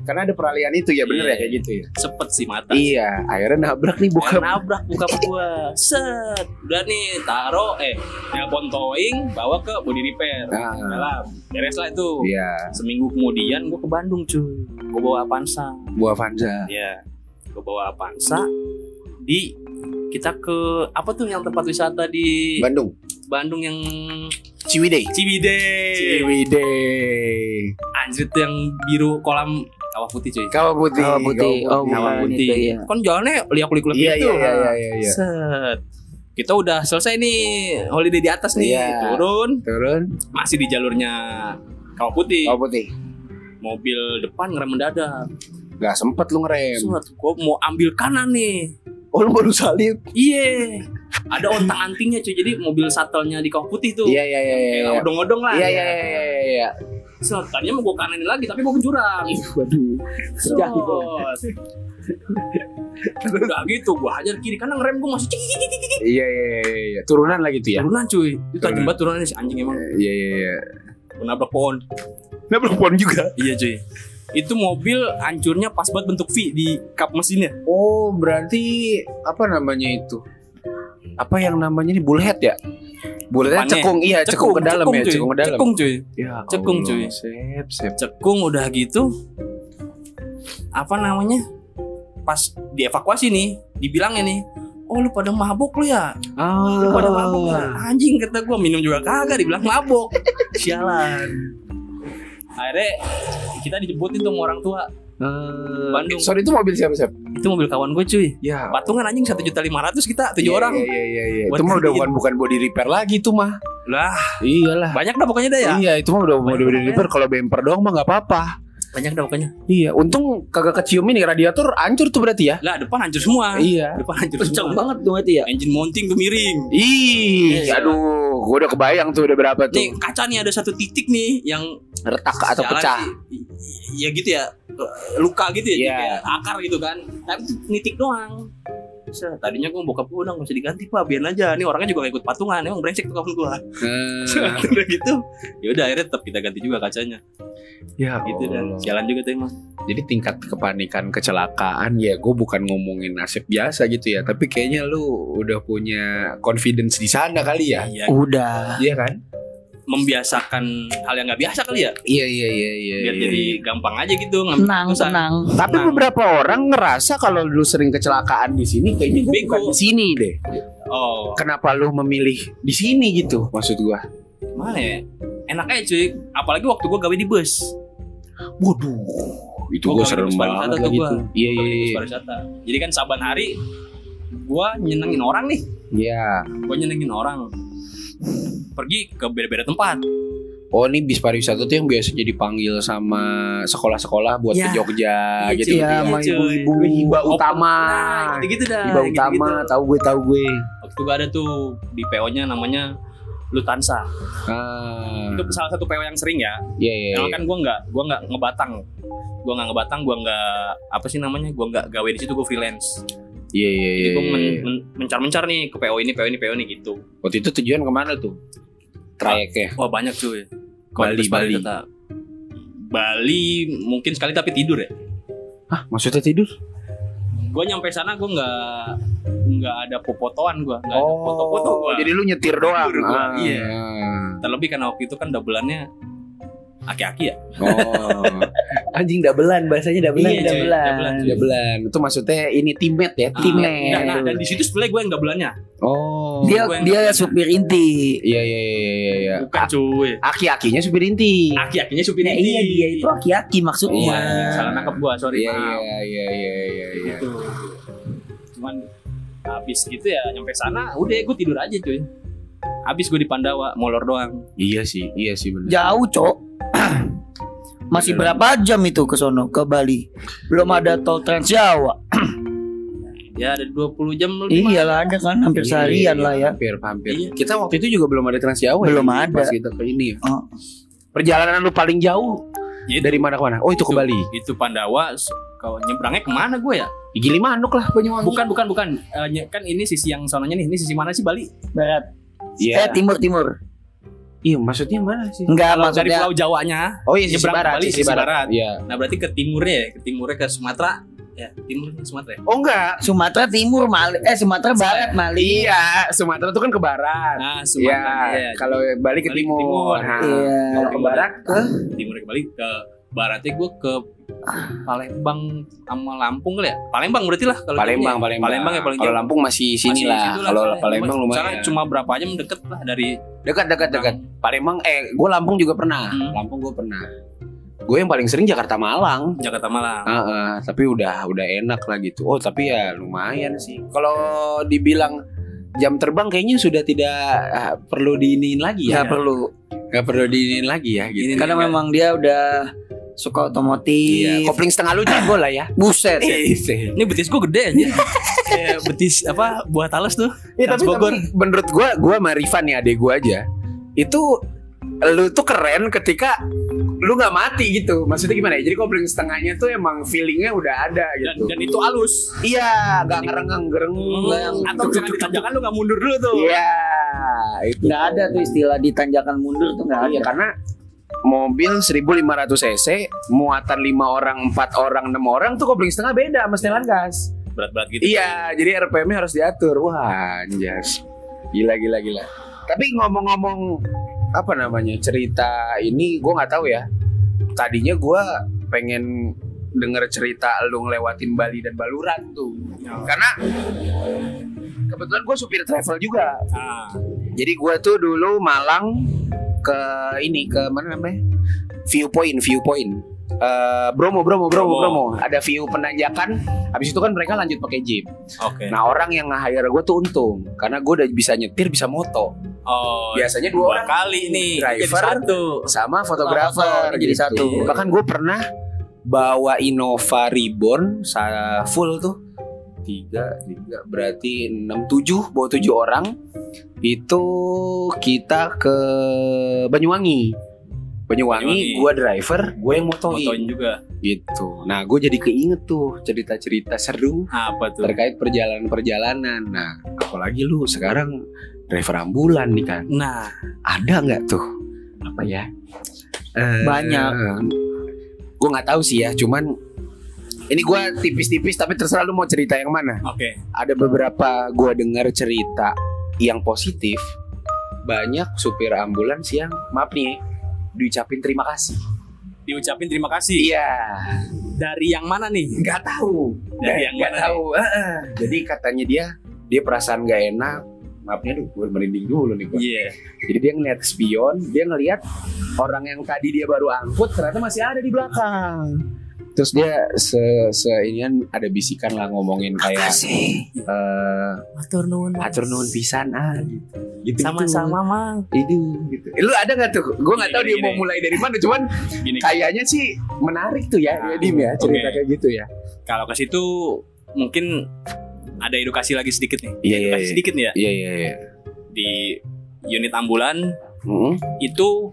Karena ada peralihan itu ya bener Iya. ya kayak gitu ya. Sempet sih mata. Iya akhirnya nabrak nih Bukan bukan nabrak buka gua set udah nih taro eh nelpon towing bawa ke body repair. Nah, dalam beres lah itu. Iya. Seminggu kemudian gua ke Bandung cuy. Gua bawa Avanza. Buah Vanza ya gua bawa Avanza di kita ke apa tuh yang tempat wisata di Bandung Bandung yang Ciwidey Ciwidey Ciwidey anjir tuh yang biru kolam kawah putih cuy Kawah putih Kawah putih. Oh, kawah putih itu, iya. kan jalannya liak-liak iya gitu iya iya iya iya Set. Kita udah selesai nih holiday di atas nih. Iya. Turun turun masih di jalurnya Kawah Putih. Kawah putih Mobil depan ngerem mendadak. nggak sempet lu ngerem Set, gua mau ambil kanan nih. Oh lu baru salib Iya. Ada ontang antingnya cuy. Jadi mobil shuttle-nya di Kawah Putih tuh. iya iya iya iya iya odong-odong lah. iya iya iya iya iya tadinya mau gua kananin lagi tapi gua ke jurang. waduh Set. Udah gitu gua hajar kiri karena ngerem gua masih iya iya iya iya turunan lagi tuh ya Turunan cuy. Itu tajam Turunan. banget turunannya si anjing emang. iya iya iya nabrak pohon. nabrak pohon juga Iya cuy. Itu mobil hancurnya pas banget bentuk V di kap mesinnya. Oh, berarti apa namanya itu? Apa yang namanya ini bullhead ya? Depannya. cekung, iya cekung, ke dalam ya, cuy. cekung ke dalam. Cekung cuy. Ya, Cekung, Allah, cuy. Sep, sep. Cekung udah gitu. Apa namanya? Pas dievakuasi nih, dibilangnya nih, "Oh, lu pada mabok lu ya?" Ah, Lu pada mabok ya? Anjing kata gua minum juga kagak dibilang mabok. Sialan. Akhirnya kita dijemputin tuh sama orang tua. Ah, Bandung. Sorry itu mobil siapa, Sep? Itu mobil kawan gue cuy. Ya. Patungan anjing satu juta lima ratus kita tujuh Iya, orang. Iya, iya, iya, iya. Itu mah udah bukan bukan body repair lagi tuh mah. Lah, Iyalah. banyak dah pokoknya dah ya. Iya, itu mah udah Banyak body repair kalau bumper doang mah nggak apa-apa. Banyak dah pokoknya. Iya, untung kagak kecium ini radiator hancur tuh berarti ya. Lah, depan hancur semua. Iya. Depan hancur Kenceng semua. banget tuh mati ya. Engine mounting tuh miring. Ih, Iya. aduh, gua udah kebayang tuh udah berapa tuh. Nih kaca nih ada satu titik nih yang Retak atau jalan pecah. sih, Ya gitu ya. Luka gitu ya, Iya. kayak akar gitu kan. Tapi nitik doang. Set, tadinya gue bokap gue udah gak usah diganti pak. Biarin aja. Nih orangnya juga gak ikut patungan. Emang brengsek tuh kawan gue Hmm. udah gitu ya udah akhirnya tetap kita ganti juga kacanya. Ya gitu dan sialan juga tuh emang. Jadi tingkat kepanikan kecelakaan ya gue bukan ngomongin nasib biasa gitu ya. Tapi kayaknya lu udah punya confidence di sana kali ya. Iya. Udah. Iya kan? Membiasakan hal yang nggak biasa kali ya Iya iya iya iya biar iya, jadi iya. gampang aja gitu ngambil Tenang, keputusan. tenang. Tapi Tenang. beberapa orang ngerasa kalau lu sering kecelakaan di sini kayaknya gue bukan di sini deh. oh Kenapa lu memilih di sini gitu maksud gua? mana ya enak aja cuy apalagi waktu gue gawe di bus Waduh, itu Gua gue kali serem banget gitu. gua. Iya iya iya. jadi kan saban hari gue nyenengin orang nih Iya. gue nyenengin orang pergi ke beda-beda tempat Oh ini bis pariwisata tuh yang biasa jadi panggil sama sekolah-sekolah buat Ya. ke Jogja Iya, gitu. Iya, sama ibu-ibu. Utama. nah gitu-gitu dah Hiba gitu-gitu. utama, tahu gue tahu gue. waktu itu gue ada tuh di PO nya namanya Lutansa Ah, itu salah satu PO yang sering ya iya iya. Emang iya. kan gue nggak gue nggak ngebatang gue nggak ngebatang gue nggak apa sih namanya gue nggak gawe di situ gue freelance Iya iya iya. jadi gue iya. mencar-mencar nih ke PO ini PO ini PO ini gitu Waktu itu tujuan ke mana tuh? Trayeknya. wah banyak cuy Bali, Bali. pariwisata. Bali mungkin sekali tapi tidur ya Hah, maksudnya tidur? gue nyampe sana gue nggak nggak ada popotoan gue nggak ada foto-foto gue Oh, jadi lu nyetir doang. Tidur gua, Ah. iya. terlebih karena waktu itu kan doubleannya aki-aki ya Oh, Anjing dabelan bahasanya dabelan, Iya, cuy, dabelan. dabelan, cuy. jabelan. Itu maksudnya ini teammate ya, Ah, teammate. nah, nah, dan di situ sebenarnya gue yang doubleannya Oh. Dia Gua yang dia dabelan. supir inti. Iya iya iya iya iya. bukan cuy Aki-akinya supir inti. aki-akinya supir Ya, inti. iya dia itu aki-aki maksudnya. Iya, salah nangkep gua, sorry Iya maaf. iya iya iya iya iya. Gitu. Cuman habis gitu ya nyampe sana udah gue tidur aja cuy. Habis gue di Pandawa molor doang. Iya sih, iya sih benar. Jauh, Cok. Masih Beneran. berapa jam itu ke sono ke Bali? Belum ada tol Trans Jawa. Ya ada 20 jam lebih. Iya lah ada kan hampir Iya, seharian iya, lah ya. Hampir, hampir. Iya. Kita waktu itu juga belum ada Trans Jawa. Belum ya, ada. Pas kita ke ini. ya. Oh. Perjalanan lu paling jauh Ya, itu- dari mana ke mana? Oh itu ke Bali. Itu Pandawa. Kalau nyebrangnya ke mana gue ya? Gili Manuk lah Banyuwangi. Bukan, bukan, bukan. Eh, ny- kan ini sisi yang sononya nih. Ini sisi mana sih Bali? Barat. Iya. Eh timur timur. Iya maksudnya mana sih? Enggak Kalau dari maksudnya Pulau Jawanya. Oh iya sisi ke barat, Bali, sisi sisi barat. barat. Iya. Nah berarti ke timurnya ya, ke timurnya ke Sumatera. Ya, timurnya Sumatera. ya? Oh enggak. Sumatera Timur Mali eh Sumatera Barat Mali. Iya, Sumatera tuh kan ke barat. Nah, Iya, Sumatera. ya. kalau balik ke Balik ke timur. timur. Nah, Iya. Kalau ke barat ke timurnya ke Bali ke baratnya gue ke Palembang sama Lampung kali ya Palembang berarti lah kalau Palembang, jauhnya. Palembang. Palembang ya paling Kalau. Lampung masih sini Masih lah. Kalau. Palembang Cuma- lumayan. cuma berapa jam deket lah dari dekat dekat dekat. Palembang eh gue Lampung juga pernah. Hmm. Lampung gue pernah. Gue yang paling sering Jakarta Malang. Jakarta Malang. Ah, ah, tapi udah udah enak lah gitu. Oh tapi ya lumayan sih. Kalau dibilang jam terbang kayaknya sudah tidak ah, perlu diinin lagi ya. Ya perlu. Nggak perlu diinin lagi ya gitu. Karena memang dia udah suka otomotif. Iya, kopling setengah lu jago lah ya. Buset. Iya, Ini betis gue gede aja. Kayak betis apa buah talas tuh. Ya, tapi, Bogor. tapi menurut gua gua sama Rifan nih adek gua aja. Itu lu tuh keren ketika lu nggak mati gitu. Maksudnya gimana ya? Jadi kopling setengahnya tuh emang feelingnya udah ada Dan, gitu. dan itu halus. Iya, nggak ngerengeng gereng. Hmm, atau misalkan di tanjakan lu gak mundur dulu tuh. Iya, itu. Nggak ada tuh istilah di tanjakan mundur tuh nggak ada. Iya, karena mobil 1500 cc muatan 5 orang, 4 orang, 6 orang tuh kopling setengah beda sama setelan gas. Berat-berat gitu. Iya, jadi RPM-nya harus diatur. Wah, anjas. Gila gila gila. Tapi ngomong-ngomong apa namanya? Cerita ini gua nggak tahu ya. Tadinya gua pengen denger cerita lu ngelewatin Bali dan Baluran tuh. Karena kebetulan gue supir travel juga. Ah, Jadi gua tuh dulu Malang ke ini ke mana namanya? Viewpoint, viewpoint. Eh, Bromo, Bromo, Bromo, Bromo. Bromo. Ada view penanjakan. Habis itu kan mereka lanjut pakai jeep. Oke. Nah orang yang nge-hire gue tuh untung karena gue udah bisa nyetir bisa moto. oh, Biasanya dua dua orang kali nih. Driver. Jadi satu. sama fotografer foto, jadi gitu. satu. Bahkan gue pernah bawa Innova Reborn full tuh tiga tiga berarti enam tujuh bawa tujuh orang itu kita ke Banyuwangi. Banyuwangi, Banyuwangi. gue driver, gue yang motoin, Fotoin juga. gitu. Nah, gue jadi keinget tuh cerita-cerita seru Apa tuh? terkait perjalanan-perjalanan. Nah, apalagi lu sekarang driver ambulan nih kan. Nah, Ada nggak tuh apa ya? Eh, Banyak. Gue nggak tahu sih ya, cuman ini gue tipis-tipis tapi terserah lu mau cerita yang mana. oke. Ada beberapa gue dengar cerita yang positif. Banyak supir ambulans yang maaf nih diucapin terima kasih. Diucapin terima kasih. Iya, Dari yang mana nih? nggak tahu. Dari yang nggak mana tahu. Heeh. Jadi katanya dia dia perasaan nggak enak. Maafnya duh, gue merinding dulu nih gue. Iya. Jadi dia ngeliat spion, dia ngeliat orang yang tadi dia baru angkut ternyata masih ada di belakang. Terus dia se, se inian ada bisikan lah ngomongin kayak eh Matur nuwun. Mas. atur nuhun pisan ah gitu. Gitu Sama-sama, Mang. Itu gitu. Eh, Lu ada nggak tuh? Gue nggak Gini, tahu dia gini, mau mulai dari mana, cuman Gini, kayaknya sih menarik tuh ya, ya Dim ya cerita Oke. kayak gitu ya. kalau ke situ mungkin ada edukasi lagi sedikit nih. Iya iya Edukasi iya. sedikit nih ya Iya iya iya. di unit ambulan Mm. itu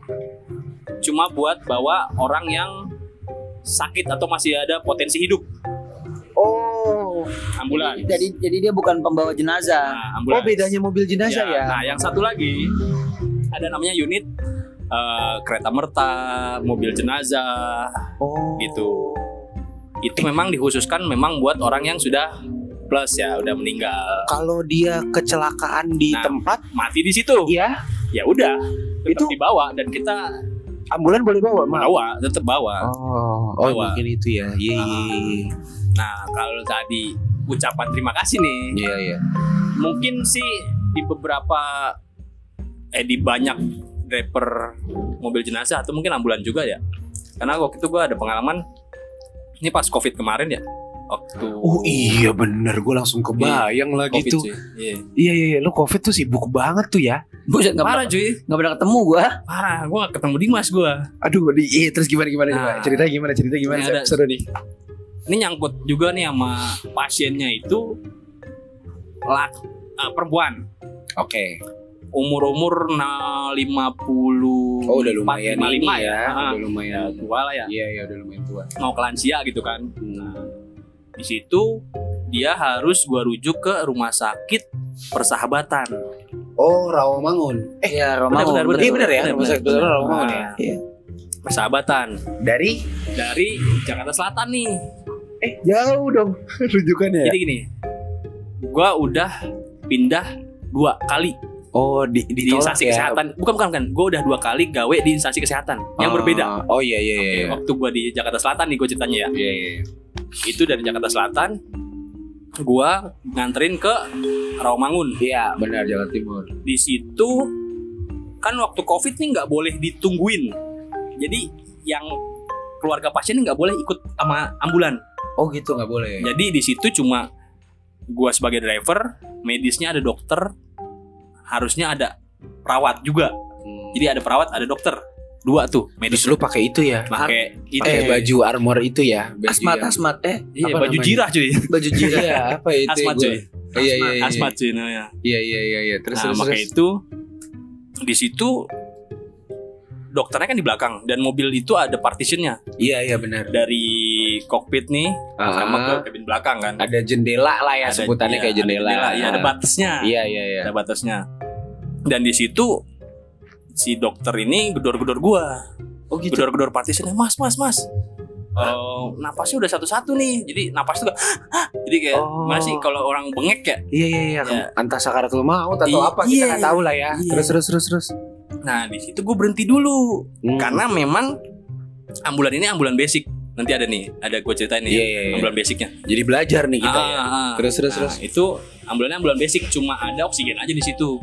cuma buat bawa orang yang sakit atau masih ada potensi hidup Oh, ambulan. Jadi jadi dia bukan pembawa jenazah. Nah, oh ambulans. bedanya mobil jenazah ya. Nah, yang satu lagi ada namanya unit eh, kereta merta, mobil jenazah Oh. gitu. Itu memang dikhususkan memang buat orang yang sudah plus ya, udah meninggal, Kalau dia kecelakaan di Nah. tempat, mati di situ. ya Ya udah, tetap Itu- dibawa dan kita ambulan boleh bawa, Mak? bawa, tetap bawa. Oh, oh Bawa. mungkin itu ya. Iya, iya, iya. Nah, kalau tadi ucapan terima kasih nih, Iya, iya. mungkin sih di beberapa eh di banyak driver mobil jenazah atau mungkin ambulan juga ya. Karena waktu itu gue ada pengalaman ini pas covid kemarin ya. Waktu Oh iya bener, gue langsung kebayang lagi Covid tuh. Iya. Iya iya iya, lu covid tuh sibuk banget tuh ya. Buset nggak Parah pernah, cuy, nggak pernah ketemu gua. parah. Gue gak ketemu Dimas gue. Aduh, di, iya, terus gimana gimana gimana? Nah. Cerita gimana? Cerita gimana? Ada- Seru nih. Ini nyangkut juga nih sama pasiennya itu lak eh, perempuan Oke. umur-umur nah 50 Oh udah lumayan 55 ini ya, Ah, udah lumayan. tua lah ya Iya iya udah lumayan tua. mau ke lansia gitu kan Hmm. Di situ dia harus gua rujuk ke rumah sakit persahabatan Oh Rawamangun. Eh Iya, Romangun. benar, benar, iya bener ya, benar, rumah sakit benar. Rawamangun ya. Iya. persahabatan Dari dari Jakarta Selatan nih eh jauh dong rujukannya. jadi gini gua udah pindah dua kali Oh di di ditolak instansi ya? kesehatan bukan bukan kan gue udah dua kali gawe di instansi kesehatan yang Ah, berbeda Oh iya iya iya. iya. waktu gue di Jakarta Selatan nih gue ceritanya ya Iya iya. Itu dari Jakarta Selatan gue nganterin ke Rawamangun Iya benar Jakarta Timur. di situ kan waktu covid nih nggak boleh ditungguin jadi yang keluarga pasien nggak boleh ikut sama ambulan Oh gitu nggak boleh. jadi di situ cuma gue sebagai driver medisnya ada dokter harusnya ada perawat juga Hmm. jadi ada perawat ada dokter dua tuh medis Terus lu pakai itu ya? pakai itu Pakai baju armor itu ya? Baju Asmat, yang- asmat. Eh, iya apa baju namanya? jirah cuy baju jirah. Iya apa itu? asmat Gua- cuy Iya iya iya. asmat cuy namanya Iya iya iya iya. Terus nah terus makanya terus. itu di situ dokternya kan di belakang dan mobil itu ada partitionnya Iya iya benar. dari kokpit nih sama ke cabin belakang kan ada jendela lah ya Ada- sebutannya iya, kayak ada jendela. iya ada batasnya Iya iya iya. ada batasnya dan di situ si dokter ini gedor-gedor gua Oh gitu. gedor-gedor partitionnya mas mas mas Eh, napasnya udah satu-satu nih jadi napas tuh jadi kayak Oh. mana sih kalau orang bengek ya Iya iya iya. Ya. Entah sakaratul maut atau Iya, apa kita iya. nggak tahu lah ya. Iya. Terus terus terus terus. nah di situ gue berhenti dulu Hmm. karena memang ambulan ini ambulan basic nanti ada nih ada gue ceritain nih Iya, iya, iya. ambulan basicnya Jadi belajar nih kita ya. Ah, ah. Terus terus Nah, terus. itu ambulannya ambulan basic cuma ada oksigen aja di situ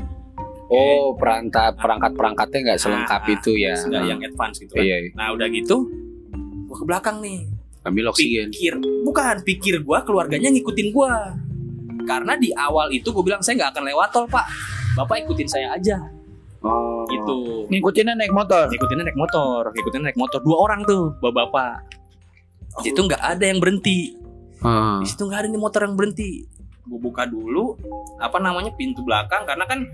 Oh perangkat perangkat perangkatnya nggak selengkap Ah, itu ya. nggak yang advance gitu kan Iya, iya. nah udah gitu gue ke belakang nih ambil oksigen. pikir bukan pikir gue keluarganya ngikutin gue karena di awal itu gue bilang saya nggak akan lewat tol pak bapak ikutin saya aja Oh. gitu Ngikutinnya naik motor. ngikutinnya naik motor ngikutinnya naik motor dua orang tuh bapak-bapak di situ nggak ada yang berhenti Ah. di situ nggak ada nih motor yang berhenti gue buka dulu apa namanya pintu belakang karena kan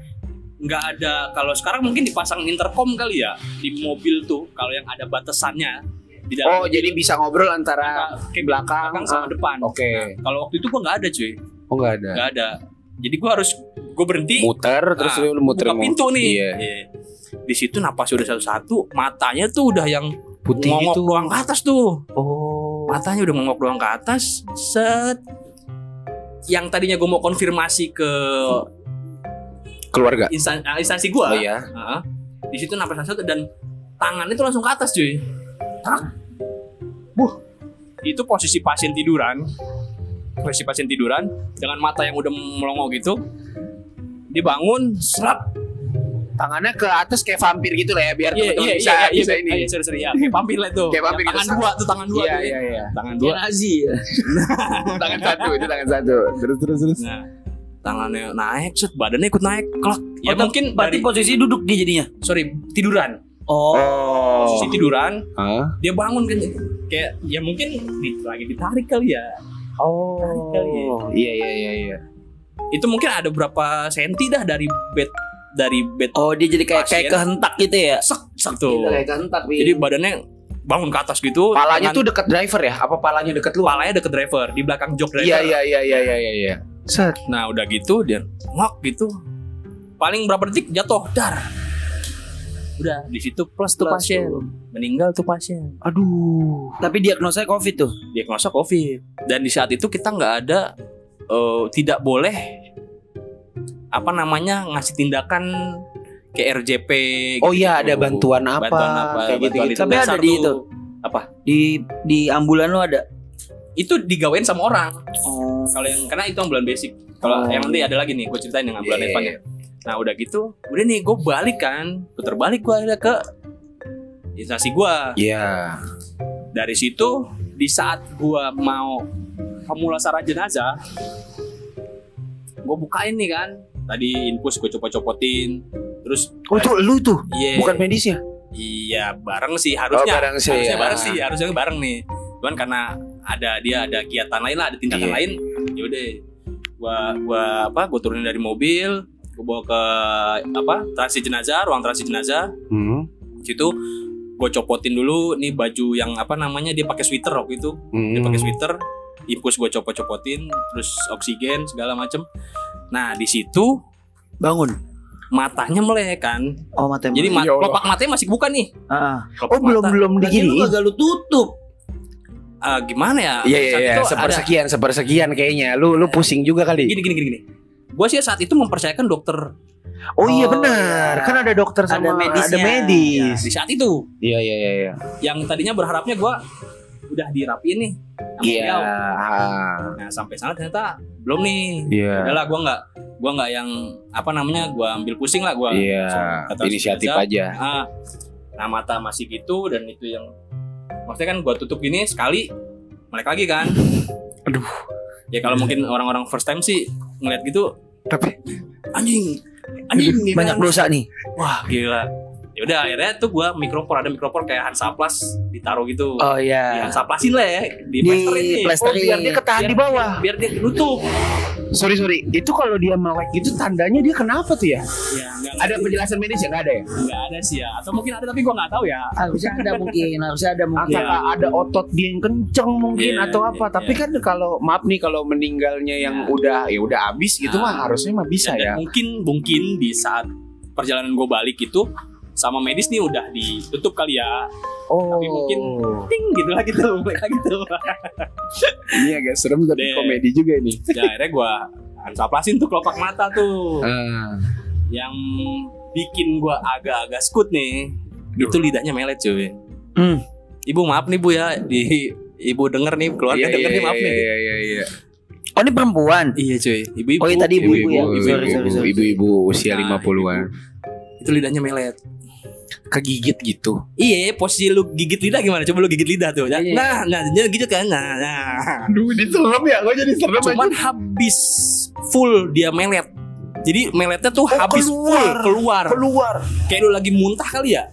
nggak ada kalau sekarang mungkin dipasang intercom kali ya di mobil tuh kalau yang ada batasannya di Oh dalam jadi bisa ngobrol antara kayak belakang, belakang sama ah. depan Oke. Nah, kalau waktu itu gue nggak ada cuy Oh nggak ada. nggak ada jadi gue harus gue berhenti Muter terus Ah, lu muter buka pintu nih Iya. Iya. di situ napas udah satu-satu matanya tuh udah yang Putih ngongok gitu. doang ke atas tuh Oh. matanya udah ngongok doang ke atas set yang tadinya gue mau konfirmasi ke Keluarga. instan- ah, instansi gue Oh iya. di situ napas satu dan tangannya tuh langsung ke atas cuy Tak. Buh. itu posisi pasien tiduran posisi pasien tiduran dengan mata yang udah melongo gitu dia bangun serap Tangannya ke atas kayak vampir gitu lah ya biar iya teman-teman iya bisa iya iya bisa iya ini. iya sorry sorry ya kayak vampir lah itu Kayak vampir Ya, tangan gitu. dua tuh tangan dua Iya tuh, ya. iya iya. tangan dua Nazi ya. tangan satu itu tangan satu. Terus terus terus. nah tangannya naik set badannya ikut naik kelak ya Oh, mungkin Berarti dari posisi duduk dia jadinya. sorry tiduran Oh. Oh. posisi tiduran Hah? dia bangun kan kayak ya mungkin di, lagi ditarik kali ya Oh. Kali ya. Iya iya iya iya. itu mungkin ada berapa senti dah dari bed dari bed Oh, dia jadi kayak kayak kehentak gitu ya. sek sek Gitu, tuh kayak kehentak. Jadi badannya bangun ke atas gitu Palanya tangan- tuh deket driver ya? Apa palanya deket lu? palanya deket driver di belakang jok driver Iya iya iya iya iya iya. Set. nah udah gitu dia ngok gitu paling berapa detik jatuh dar udah di situ plus tuh pasien tuh. meninggal tuh pasien Aduh. Tapi diagnosanya COVID tuh. diagnosa covid dan di saat itu kita nggak ada eh, tidak boleh apa namanya ngasih tindakan kayak RJP Oh gitu. iya ada bantuan apa? bantuan apa Kayak bantuan gitu-gitu. itu Tapi ada di itu. apa Di di ambulan lu ada. Itu digawain sama orang. Oh. kalau yang karena itu ambulan basic. Kalau Oh. yang nanti ada lagi nih gue ceritain yang ambulan Iya, depan iya, ya. nah udah gitu udah nih gue balik kan. Putar balik gue ada ke instansi gue Iya. dari situ di saat gue mau pemulasara jenazah gue bukain nih kan. Tadi infus gue copot-copotin. Terus Oh itu lu tuh, iya. Bukan medisnya. iya bareng sih harusnya. Oh, bareng sih, harusnya ya. bareng sih harusnya bareng nih. Cuman karena ada dia ada kegiatan lain lah ada tindakan Iya. lain yaudah gua gua apa gua turunin dari mobil gua bawa ke apa transit jenazah ruang transit jenazah Hmm. situ gue copotin dulu nih baju yang apa namanya dia pakai sweater waktu itu Hmm. dia pakai sweater infus gue copot-copotin terus oksigen segala macem nah di situ Bangun. matanya melek kan Oh mata jadi ma- Ya kelopak matanya masih buka nih Ah, Kelopak Oh belum mata. belum Berarti lu digini. kagak lu tutup. Ah, gimana ya Iya iya iya, itu ada- sepersekian sepersekian kayaknya. Lu lu pusing juga kali. gini gini gini gini gue sih saat itu mempercayakan dokter Oh iya Oh, benar, iya. kan ada dokter Ada sama ada, medisnya. ya, medis. di saat itu Iya iya iya iya. yang tadinya berharapnya gue udah dirapiin nih Iya. beliau. ah, nah sampai sana ternyata belum nih Iya. udahlah gue nggak gue nggak yang apa namanya gue ambil pusing lah gue Iya, inisiatif jenazah. aja. ah, nah mata masih gitu dan itu yang maksudnya kan gue tutup gini sekali melek lagi kan Aduh. ya kalau mungkin orang-orang first time sih ngeliat gitu Tapi anjing anjing Banyak dosa nih. wah gila ya udah akhirnya tuh gue mikropor ada mikropor kayak Hansaplas ditaruh gitu Oh di iya. Hansaplasin lah ya di, Di plesterin oh, biar dia ketahan Biar- di bawah. biar dia nutup Sorry sorry, itu kalau dia melek gitu tandanya dia kenapa tuh ya? ya nggak Ada penjelasan medis ya nggak ada ya? nggak ada sih ya atau mungkin ada tapi gue nggak tahu ya Harusnya ada mungkin, harusnya ada mungkin. Apakah ada otot dia yang kenceng mungkin Iya, atau apa? iya, Tapi kan kalau maaf nih kalau meninggalnya yang Iya. udah ya udah habis gitu Nah. mah harusnya mah bisa dan, dan ya. mungkin mungkin di saat perjalanan gue balik itu sama medis nih udah ditutup kali ya Oh. tapi mungkin- ting gitu lah gitu mereka gitu Ini agak serem tapi Deh. komedi juga ini. ya akhirnya gue hansaplasin tuh kelopak mata tuh Ah. yang bikin gue agak-agak skut nih itu lidahnya melet cuy Hmm. ibu maaf nih bu ya di ibu denger nih keluarga Iya, denger iya, nih maaf nih Iya iya iya. Oh ini perempuan. iya cuy ibu-ibu Oh iya tadi ibu-ibu ya. Ibu-ibu, usia Nah, 50-an. itu lidahnya melet Kegigit gitu. Iya, posisi lu gigit lidah gimana? Coba lu gigit lidah tuh. Nah, Iya. nah, nah, jadi gitu kan. Nah, nah. Aduh, ini serem ya. Gue jadi serem Cuman habis full dia melet. Jadi meletnya tuh Oh, habis keluar. full keluar. Keluar. Kayak lu lagi muntah kali ya.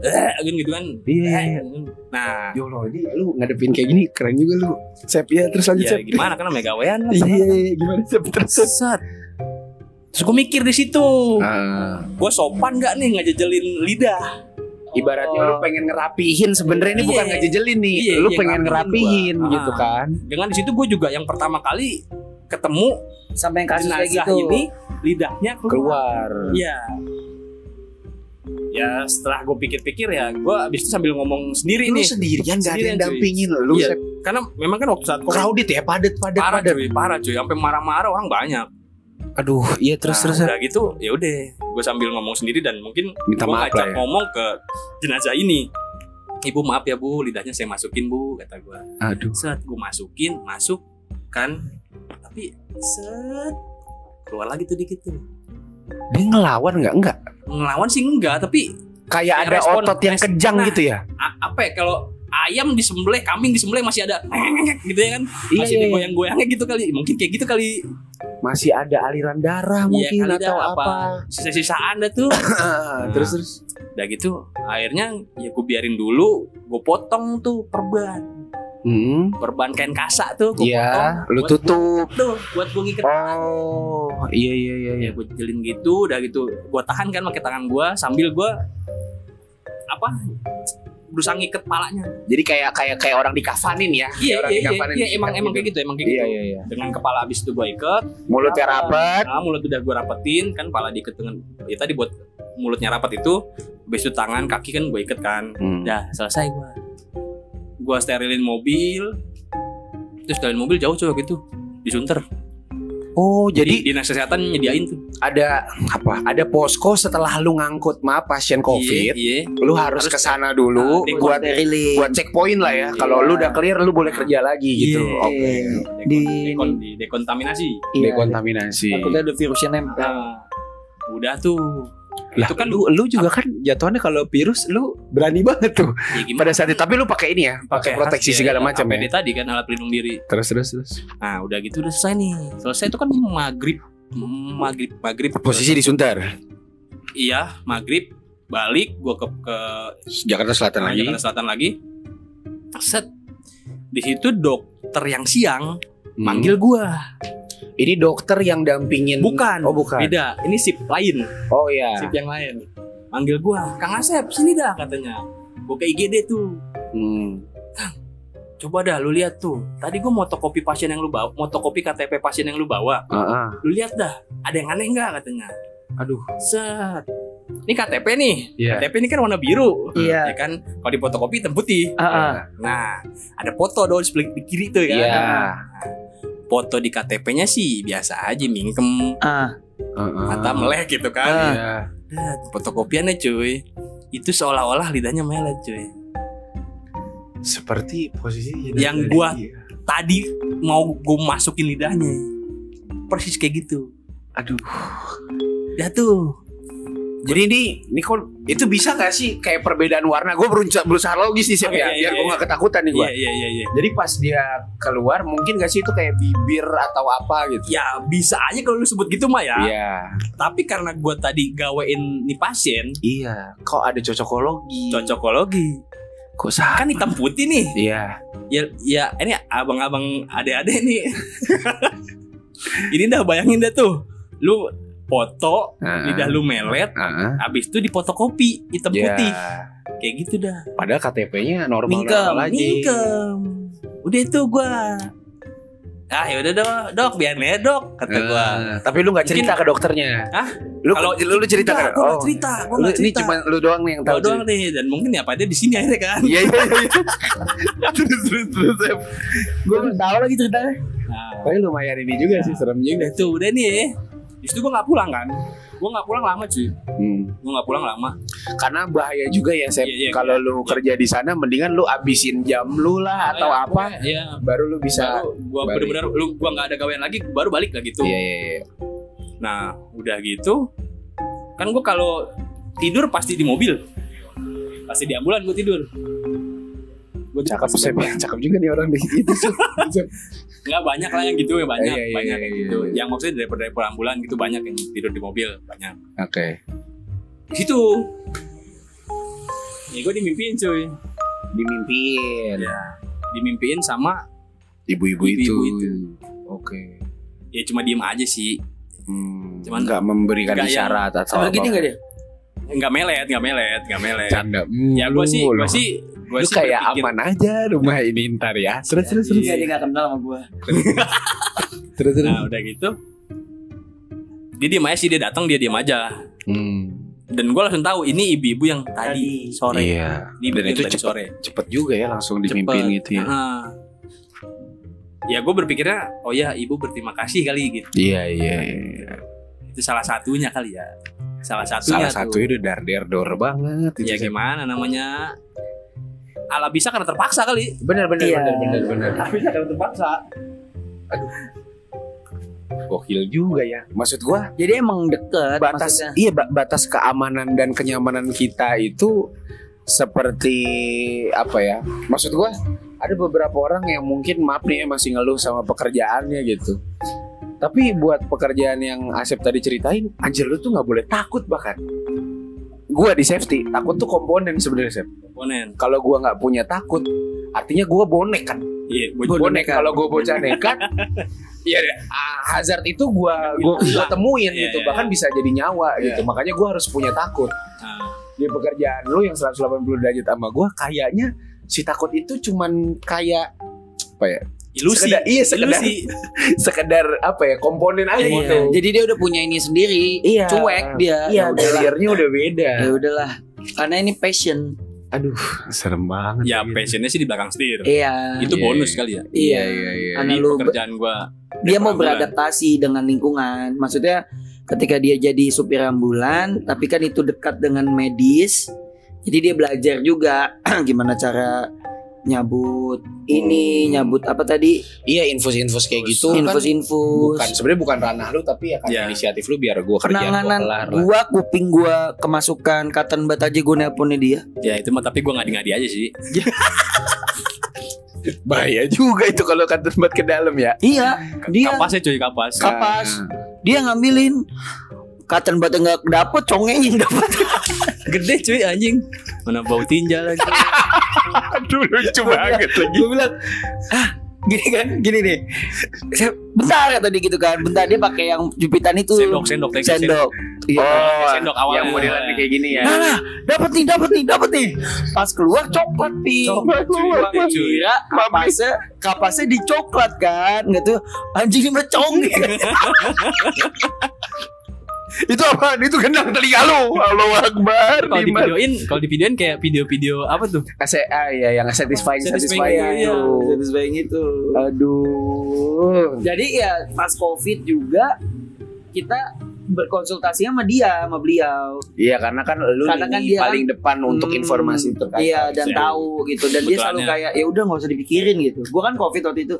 Eh, kan gitu kan. Iya, Eh, iya. Nah, Ya Allah, ini lu ngadepin kayak gini keren juga lu. Sep ya, terus lanjut ya Sep. gimana kan namanya gawean lah. Iya, gimana Sep terus. Sesat. Terus gue mikir di situ, Ah, gue sopan gak nih ngejejelin lidah? ibaratnya lu pengen ngerapihin sebenarnya ini Iya. bukan ngejejelin nih. Iya, lu iya, pengen ngerapihin ngerapihin gua. gitu Ah. kan. Dengan di situ gue juga yang pertama kali ketemu Sampai yang kasus kayak gitu. ini lidahnya keluar. Keluar. Iya. Ya setelah gue pikir-pikir ya gue abis itu sambil ngomong sendiri Lu nih sendirian gak ada Sendirian, yang dampingin lu. Iya. Karena memang kan waktu saat COVID Crowded ya, padat padat parah padat. cuy parah cuy sampai marah-marah orang banyak Aduh, iya terus Nah, terus. Udah gitu ya udah gue sambil ngomong sendiri dan mungkin Minta maaf ngajak lah ya. ngomong ke jenazah ini ibu maaf ya bu lidahnya saya masukin bu kata gue Aduh. set gue masukin masuk kan tapi set keluar lagi tuh dikit tuh Dia ngelawan nggak? Enggak. ngelawan sih enggak tapi Kayak ada respon- otot yang respon- kejang nah. gitu ya. apa ya kalau ayam disembelih kambing disembelih masih ada gitu ya kan Iya, masih iya, iya. goyang-goyangnya gitu kali mungkin kayak gitu kali Masih ada aliran darah Iya, mungkin kali atau dah, apa. sisa-sisa anda tuh Ah, terus terus. udah gitu akhirnya ya gue biarin dulu gue potong tuh perban Hmm. perban kain kasak tuh gue Iya, potong lu tutup. gua- tuh buat gue ngikat Oh, iya iya iya iya. ya gue jelin gitu udah gitu gue tahan kan pakai tangan gue sambil gue apa berusaha ngiket palanya Jadi kayak kayak kayak orang dikafanin ya. Kayak iya orang iya iya, iya emang emang gitu. kayak gitu emang kayak Iya gitu iya iya. dengan kepala habis itu gue ikat Mulutnya rapat. nah mulut udah gue rapetin kan kepala diikat dengan ya tadi buat mulutnya rapat itu habis itu tangan kaki kan gue ikat kan Hmm. Selesai gua. Gua sterilin mobil. Terus sterilin mobil jauh coba gitu. Disunter. Oh, Jadi jadi dinas kesehatan nyediain tuh. ada apa? Ada posko setelah lu ngangkut maaf pasien COVID, Iya. iya. lu harus Harus- ke sana dulu di buat buat checkpoint lah ya. Kalau Iya. lu udah clear lu boleh kerja lagi gitu. Iya. Oke. Dekon, Di dekon, di dekontaminasi. Iya. Dekontaminasi. Takutnya ada virusnya nempel. Nah, udah tuh Lah, Itu kan- lu lu juga kan jatuhannya kalau virus lu berani banget tuh Ya gimana? pada saat itu. Tapi lu pakai ini ya, pakai proteksi khas, segala ya, macam ya. tadi kan alat pelindung diri. Terus terus terus. Nah, udah gitu udah selesai nih. Selesai itu kan maghrib maghrib maghrib Posisi di Sunter, iya maghrib balik gua ke ke Jakarta Selatan lagi. Jakarta Selatan lagi set di situ dokter yang siang Hmm. manggil gua Ini dokter yang dampingin. bukan Oh bukan. beda ini sip lain Oh iya. sip yang lain manggil gua Kang Asep sini dah katanya gua ke IGD tuh Hmm. coba dah lu lihat tuh tadi gua motokopi pasien yang lu bawa motokopi KTP pasien yang lu bawa Ah, ah. lu lihat dah ada yang aneh nggak katanya Aduh. set ini KTP nih Iya. KTP ini kan warna biru Iya. ya kan kalau di fotokopi hitam putih Ah, ah. nah ada foto dong di kiri tuh kan Iya. Foto di KTP-nya sih biasa aja mingkem. Ah, mata melek gitu kan. Ah. Iya. Dan fotokopiannya cuy. Itu seolah-olah lidahnya melet cuy. Seperti posisi Yang gua- tadi mau gue masukin lidahnya persis kayak gitu. Aduh. ya tuh Jadi ini, ini kok itu bisa gak sih kayak perbedaan warna? Gue berusaha, berusaha logis nih Siap Oke, ya, iya, biar iya, gue gak ketakutan nih gue. iya iya iya iya Jadi pas dia keluar mungkin gak sih itu kayak bibir atau apa gitu? ya bisa aja kalau lu sebut gitu mah ya Iya. tapi karena gue tadi gawein nih pasien Iya. Kok ada cocokologi? cocokologi Kok sama? kan hitam putih nih Iya. ya ya ini abang-abang adek-adek nih ini dah bayangin dah tuh lu foto Ah. lidah lu melet Ah, habis itu dipotokopi hitam Iya. putih kayak gitu dah Padahal KTP-nya normal Mingkem, normal aja. mingkem udah itu gua ah ya udah dok dok biar nih dok kata gua Ah, tapi lu nggak cerita ke dokternya. Hah? Lu Kalau- lu, lu cerita Enggak, ke gua nggak cerita, gua Lu, nggak ini cerita. cuma lu doang nih yang tahu. Doang nih dan mungkin ya pada di sini akhirnya kan Iya iya iya. terus terus terus. gue nggak tahu lagi ceritanya. nah Tapi lumayan ini juga sih serem juga. tuh udah nih Justru gue gak pulang kan Gue gak pulang lama cuy Hmm. Gue gak pulang lama Karena bahaya juga ya Sep. Iya, iya, Kalau iya. lu kerja di sana mendingan lu abisin jam lu lah atau Ya, apa Iya baru lu bisa. Baru gue bener-bener lu Gue gak ada gawean lagi Baru balik lah gitu Iya iya iya. Nah udah gitu Kan gue kalau tidur pasti di mobil Pasti di ambulan gue tidur Gue Cakep Sep. Cakep juga nih orang di itu. Nggak banyak lah yang gitu ya Banyak Iya, iya, Banyak iya, yang iya, gitu iya. Yang maksudnya dari driver ambulan gitu Banyak yang tidur di mobil Banyak Oke. Di situ Ya gue dimimpiin cuy Dimimpiin. Ya Dimimpiin sama Ibu-ibu itu. Itu. Oke. Ya cuma diem aja sih Hmm, Cuman- nggak memberikan nggak yang- isyarat atau Sama apa. gini nggak dia? nggak melet nggak melet nggak melet Canda. ya gue sih gue sih gue lu sih kayak berpikir- aman aja rumah ini ntar ya. Terus terus terus. Iya dia nggak kenal sama gue. Terus terus. nah udah gitu dia diem aja sih dia datang dia diem aja Hmm. dan gue langsung tahu ini ibu-ibu yang tadi sore Iya. Ini ibu Dan itu cepet sore cepet juga ya langsung dimimpin Cepet. gitu ya. Heeh. ya gue berpikirnya oh ya ibu berterima kasih kali gitu Iya iya. iya. itu salah satunya kali ya salah satunya Salah satu tuh. itu dar der dor banget. itu. ya gimana namanya ala bisa karena terpaksa kali Bener bener Iya. bener bener bener. tapi karena terpaksa Gokil juga ya. Maksud gua Jadi emang deket batas maksudnya. iya ba- batas keamanan dan kenyamanan kita itu seperti apa ya? Maksud gua ada beberapa orang yang mungkin maaf nih ya masih ngeluh sama pekerjaannya gitu. Tapi buat pekerjaan yang Asep tadi ceritain, anjir lu tuh nggak boleh takut bahkan. Gua di safety, takut tuh komponen sebenarnya komponen Kalau gua nggak punya takut, artinya gua bonek kan. iya gue bonek kalau gue bocah nekat Iya ah, hazard itu gua gua, gua temuin Iya, gitu, iya, bahkan bisa jadi nyawa Iya. gitu. Makanya gua harus punya takut. Nah, Di pekerjaan lu yang 180 derajat sama gua kayaknya si takut itu cuman kayak apa ya? Ilusi Sekedar- iya, sekedar- ilusi Sekedar apa ya? Komponen aja Iya. gitu. Jadi dia udah punya ini sendiri. Iya. Cuek dia. Iya, Ya udahlah. barriernya udah beda. Ya udahlah. Karena ini passion. Aduh, serem banget. ya gitu. passionnya sih di belakang setir Iya. itu Iya, bonus iya. kali ya Iya, iya, iya. Karena di lu pekerjaan gua dia mau beradaptasi dengan lingkungan. Maksudnya ketika dia jadi supir ambulan, tapi kan itu dekat dengan medis. Jadi dia belajar juga gimana cara nyabut ini Hmm. nyabut apa tadi Iya infus-infus kayak gitu kan infus-infus bukan sebenarnya bukan ranah lu tapi ya karena Ya. inisiatif lu biar gua kerjaan gua penanganan kelar lah. gua kuping gua kemasukan cotton bud aja gua nelponnya dia Ya itu mah tapi gue ngadi-ngadi aja sih. Bahaya juga itu kalau kata tempat ke dalam ya. iya dia Kapasnya cuy kapas. kapas dia ngambilin cotton bud nggak dapet congeng yang dapet Gede cuy anjing. Mana bau tinja lagi. Aduh lucu banget lagi. gue bilang ah gini kan gini nih Saya, bentar kata dia gitu kan bentar dia pakai yang jupitan itu Sendok, sendok, you, sendok iya Oh, Sendok awalnya. yang modelan kayak gini ya. Nah, nah, dapat nih, dapat nih, dapat nih. Pas keluar coklat pi. Coklat, cuy. Gua kira kapasnya kapasnya di coklat kan, nggak tuh anjing mah congeng. itu apa? Itu gendang telinga lu. Allahu Akbar. Kalau di videoin, kalau di videoin kayak video-video apa tuh? ACA ya yang satisfying Satisfying, satisfying iya. itu. Satisfying itu. Aduh. Jadi ya pas covid juga kita berkonsultasi sama dia, sama beliau. Iya karena kan lu Karena kan dia paling depan untuk Hmm, informasi terkait. Iya dan Ya. tahu gitu dan dia selalu kayak ya udah nggak usah dipikirin gitu. Gua kan covid waktu itu.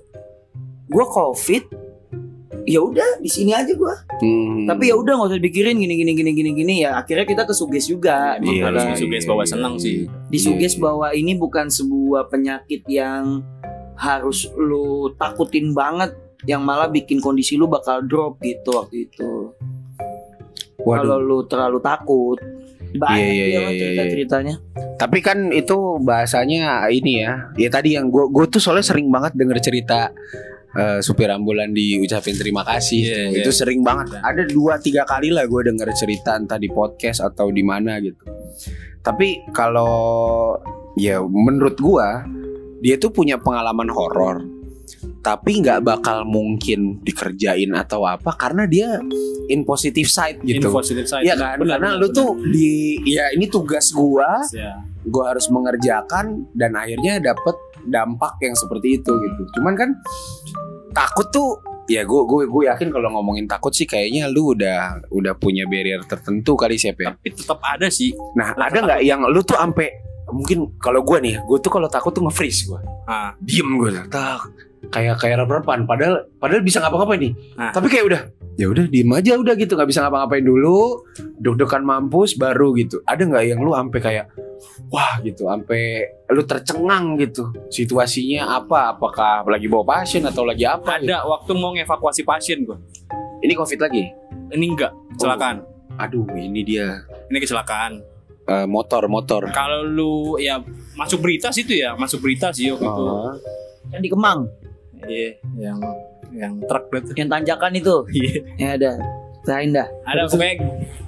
Gua covid ya udah di sini aja gua Hmm. tapi ya udah nggak usah dipikirin gini gini gini gini gini ya akhirnya kita kesuges juga Emang Iya, harus iya, disuges iya, bahwa iya. senang sih. disuges Iya. bahwa ini bukan sebuah penyakit yang harus lu takutin banget yang malah bikin kondisi lu bakal drop gitu waktu itu kalau lu terlalu takut banyak Iya, iya, dia iya, iya, cerita ceritanya Tapi kan itu bahasanya ini ya. Ya tadi yang gue gue tuh soalnya sering banget denger cerita eh, supir ambulan diucapin terima kasih. Iya, tuh. iya. Itu sering banget. Ada dua tiga kali lah gue denger cerita entah di podcast atau di mana gitu. Tapi kalau ya menurut gua dia tuh punya pengalaman horor. Tapi nggak bakal mungkin dikerjain atau apa karena dia in positive side gitu. Info positive side. Iya kan? Benar, Karena benar, lu benar. tuh di ya ini tugas gua Ya. Gue harus mengerjakan dan akhirnya dapet dampak yang seperti itu gitu. Cuman kan takut tuh ya gue gue gue yakin kalau ngomongin takut sih kayaknya lu udah udah punya barrier tertentu kali siapa ya. Tapi tetap ada sih. Nah ada nggak yang lu tuh ampe mungkin kalau gue nih gue tuh kalau takut tuh nge-freeze gue Ah, diem gue tak kayak kayak rep-repan padahal padahal bisa ngapa-ngapain nih. Nah. tapi kayak udah ya udah diem aja udah gitu. Nggak bisa ngapa-ngapain dulu. Deg-degan mampus baru gitu. Ada nggak yang lu ampe kayak wah gitu. Ampe lu tercengang gitu. Situasinya apa? Apakah lagi bawa pasien atau lagi apa gitu? ada waktu mau ngevakuasi pasien gua. ini covid lagi? Ini enggak, kecelakaan. aduh ini dia. Ini kecelakaan. Eh, motor motor. Kalau lu ya masuk berita sih itu ya, masuk berita sih waktu itu. Oh. yang di Kemang Iya, yang yang truk itu. yang tanjakan itu Iya. yang ada lain dah Ada pokoknya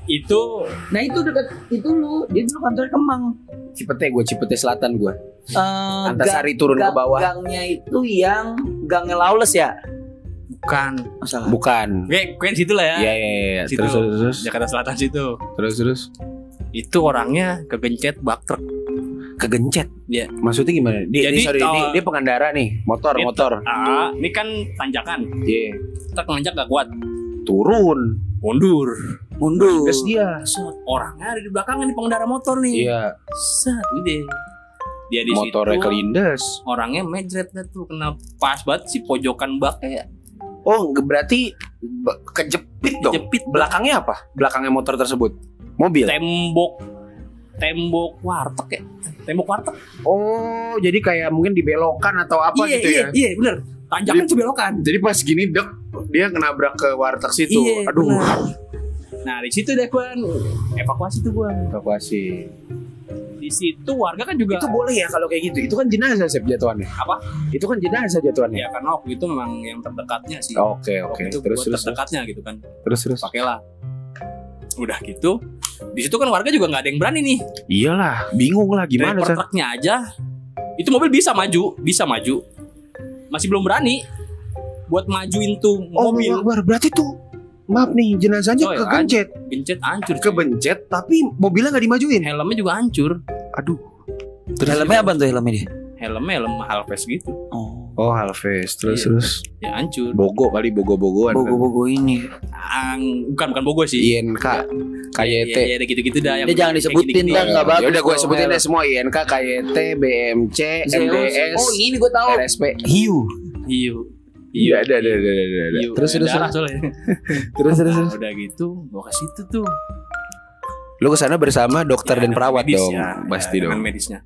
itu nah itu dekat itu lu dia dulu kantor Kemang Cipete gue Cipete Selatan gue Eh, Antasari gang- turun ke gang- bawah gangnya itu yang gangnya lawless ya bukan. masalah bukan Kayak kayak di situ lah ya. Iya iya iya Situ. terus terus terus Jakarta Selatan situ. terus terus Itu orangnya kegencet bak truk. Kegencet Iya. maksudnya gimana dia Jadi dia, sorry, kalau- dia, dia pengendara nih motor Dia- motor Ah, ini kan tanjakan. Iya. Truk nanjak gak kuat. turun Mundur. mundur gas dia Set, orangnya ada di belakangnya nih pengendara motor nih. iya Set, ini deh. Dia di motornya situ. kelindes Orangnya mejret dah tuh kena pas banget si pojokan baknya oh nge- berarti be- kejepit dong jepit belakangnya apa belakangnya motor tersebut mobil tembok tembok warteg ya? Tembok warteg? Oh jadi kayak mungkin dibelokkan atau apa iya gitu iya ya? iya bener. Tanjakan tuh belokan. jadi pas gini dek dia nabrak ke warteg situ. Iya, aduh. bener. nah di situ deh gua evakuasi tuh gua evakuasi. Di situ warga kan juga itu boleh ya kalau kayak gitu? Itu kan jenazah sih jatuhannya? Apa? itu kan jenazah jatuhannya? Ya karena waktu itu memang yang terdekatnya sih. Oke oke. Terus terus. terdekatnya gitu kan. Terus terus. Pakailah. Udah gitu di situ kan warga juga nggak ada yang berani nih. Iyalah bingung lah gimana driver truknya aja. Itu mobil bisa maju bisa maju. Masih belum berani buat majuin tuh Oh, mobil. Akbar. berarti tuh maaf nih jenazahnya Coy, kegencet, gencet hancur kebencet tapi mobilnya nggak dimajuin. helmnya juga hancur. Aduh. helmnya apa tuh helmnya dia? Helmnya helm Halves gitu. Oh Oh Halves terus Iya. terus ya hancur Bogo kali Bogo-Bogoan kan? Bogo-bogo ini. Ang, bukan bukan Bogo sih INK ya, KYT ya, ya, gitu-gitu dah yang Dia jangan disebutin dah, nggak bagus Ya udah gue sebutin Hel. deh semua INK KYT BMC. MDS Oh ini gue tahu. RSP Hiu. Hiu Iya ada ada ada ada ada. Hiu. Terus terus Darah terus soalnya. terus terus terus. udah gitu gua ke situ tuh Lu ke sana bersama dokter Ya, dan perawat medis, dong ya, pasti ya, dengan dong. medisnya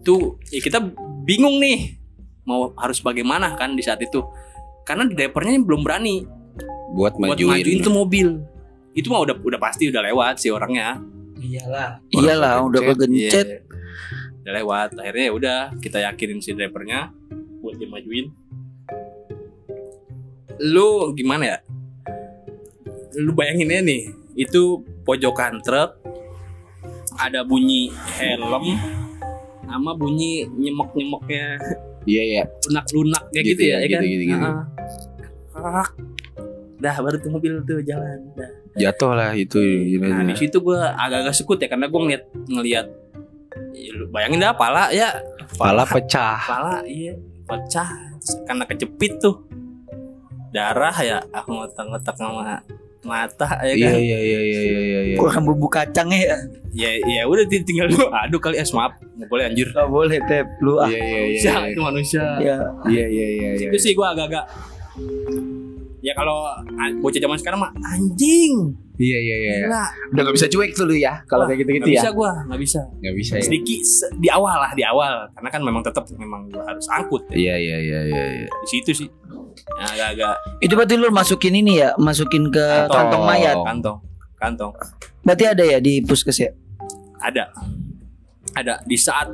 tuh ya kita bingung nih mau harus bagaimana kan di saat itu. Karena drivernya belum berani. Buat buat majuin. majuin tuh mobil. Itu mah udah udah pasti udah lewat si orangnya. Iyalah. Iyalah udah kegencet. kegencet. Iya, udah lewat. Akhirnya ya udah kita yakinin si drivernya buat dia majuin. Lu gimana ya? Lu bayangin aja nih itu pojokan truk ada bunyi helm sama bunyi nyemek nyemeknya Iya iya. lunak lunak kayak Gitu gitu, ya, ya, ya kan gitu, gitu, gitu. Krak. dah baru tuh mobil tuh jalan dah Jatuh lah itu. Nah di situ gue agak-agak sekut ya karena gue ngeliat ngeliat ya, bayangin dah pala ya Pala pecah. pala iya pecah karena kejepit tuh darah ya aku ngotak-ngotak sama mata ya Iya kan iya iya iya iya iya. Kurang bumbu kacang ya. ya ya udah ting- tinggal lu aduh kali es maaf nggak boleh anjir Gak boleh tep lu ah. Iya iya iya. manusia itu manusia Ya. Iya iya iya iya. itu sih gue agak-agak ya kalau bocah zaman sekarang mah anjing Iya iya iya. gila Udah gak bisa cuek tuh lu ya kalau kayak gitu-gitu ya. bisa gue nggak bisa Gak bisa ya. sedikit se- di awal lah di awal karena kan memang tetap memang gua harus angkut ya. Iya iya iya iya. iya. di situ sih Ya, agak-agak Itu berarti lu masukin ini ya, masukin ke kantong mayat. kantong kantong Berarti ada ya di puskes ya? ada ada di saat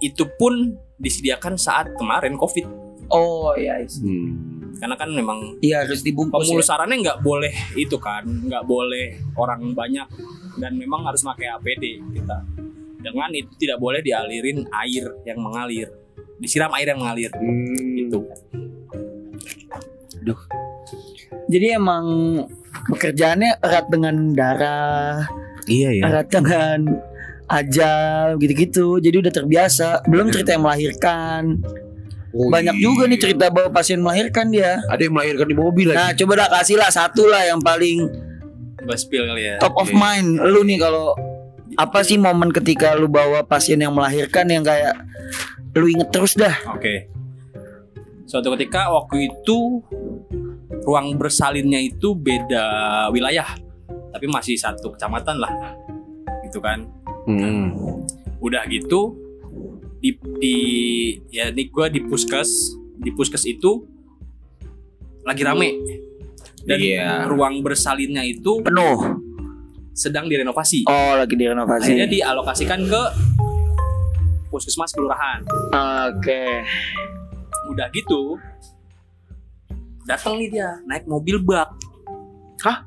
itu pun disediakan saat kemarin covid Oh iya. Hmm. Karena kan memang Iya harus dibungkus. Ya. pemulusarannya nggak boleh itu kan nggak boleh orang banyak dan memang harus pakai APD kita dengan itu tidak boleh dialirin air yang mengalir disiram air yang mengalir Hmm. itu Jadi emang pekerjaannya erat dengan darah, Iya ya. erat dengan ajal gitu-gitu. Jadi udah terbiasa. Belum cerita yang melahirkan. Oh, Banyak iya. juga nih cerita bahwa pasien melahirkan dia. Ada yang melahirkan di mobil lagi. Nah, coba dah kasih lah satu lah yang paling Gua spill kali ya top of Oke. mind. Lu nih kalau apa sih momen ketika lu bawa pasien yang melahirkan yang kayak lu inget terus dah. Oke. Suatu ketika waktu itu ruang bersalinnya itu beda wilayah, tapi masih satu kecamatan lah, gitu kan. Hmm. Udah gitu di, di ya ini gue di puskes di puskes itu lagi rame dan Iya. ruang bersalinnya itu Penuh. sedang direnovasi. Oh, lagi direnovasi. Akhirnya dialokasikan ke puskesmas kelurahan. Oke. udah gitu datang nih dia naik mobil bak Hah?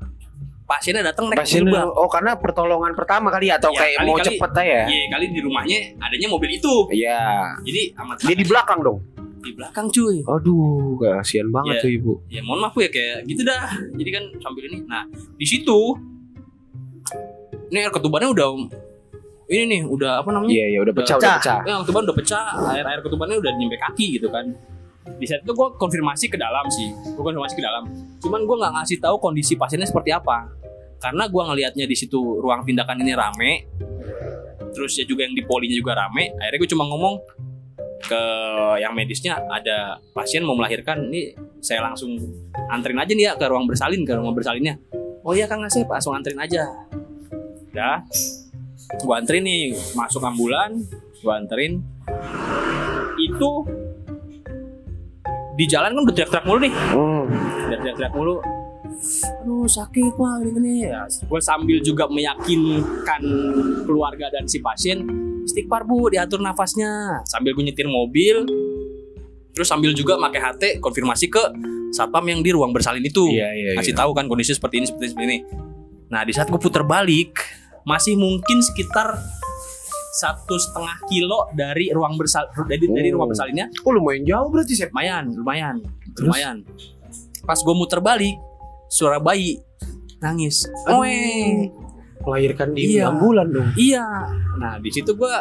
Pasiennya datang naik Pasien mobil bak oh karena pertolongan pertama kali ya atau Iya, kayak kali- mau kali- cepet aja. Iya kali di rumahnya adanya mobil itu Iya. jadi amat Dia di belakang dong. di belakang cuy Aduh, kasihan banget Iya. tuh ibu. ya mohon maaf ya kayak gitu dah jadi kan sambil ini nah di situ ini air ketubannya udah ini nih udah apa namanya Iya, iya udah pecah, Pecah. udah pecah. Ya, ketuban udah pecah, air air ketubannya udah nyampe kaki gitu kan. Di saat itu gue konfirmasi ke dalam sih, gue konfirmasi ke dalam. Cuman gue nggak ngasih tahu kondisi pasiennya seperti apa, karena gue ngelihatnya di situ ruang tindakan ini rame, terus ya juga yang di polinya juga rame. Akhirnya gue cuma ngomong ke yang medisnya ada pasien mau melahirkan, ini saya langsung anterin aja nih ya ke ruang bersalin ke ruang bersalinnya. Oh iya kang Asep, langsung anterin aja. Udah, gue anterin nih masuk ambulan, gue anterin itu di jalan kan udah teriak-teriak mulu nih. Hmm. udah teriak-teriak mulu. Aduh sakit pak gini ya gue sambil juga meyakinkan keluarga dan si pasien istighfar bu diatur nafasnya. Sambil gue nyetir mobil. Terus sambil juga pakai HT konfirmasi ke satpam yang di ruang bersalin itu. Iya, iya, iya. kasih tahu kan kondisi seperti ini seperti ini, seperti ini nah di saat gue putar balik masih mungkin sekitar satu setengah kilo dari ruang bersal dari, dari Oh. ruang bersalinnya Oh, lumayan jauh berarti, Sep. lumayan lumayan Terus? lumayan pas gue muter balik suara bayi nangis. Oe. Melahirkan di Iya. ambulan dong. iya nah di situ gue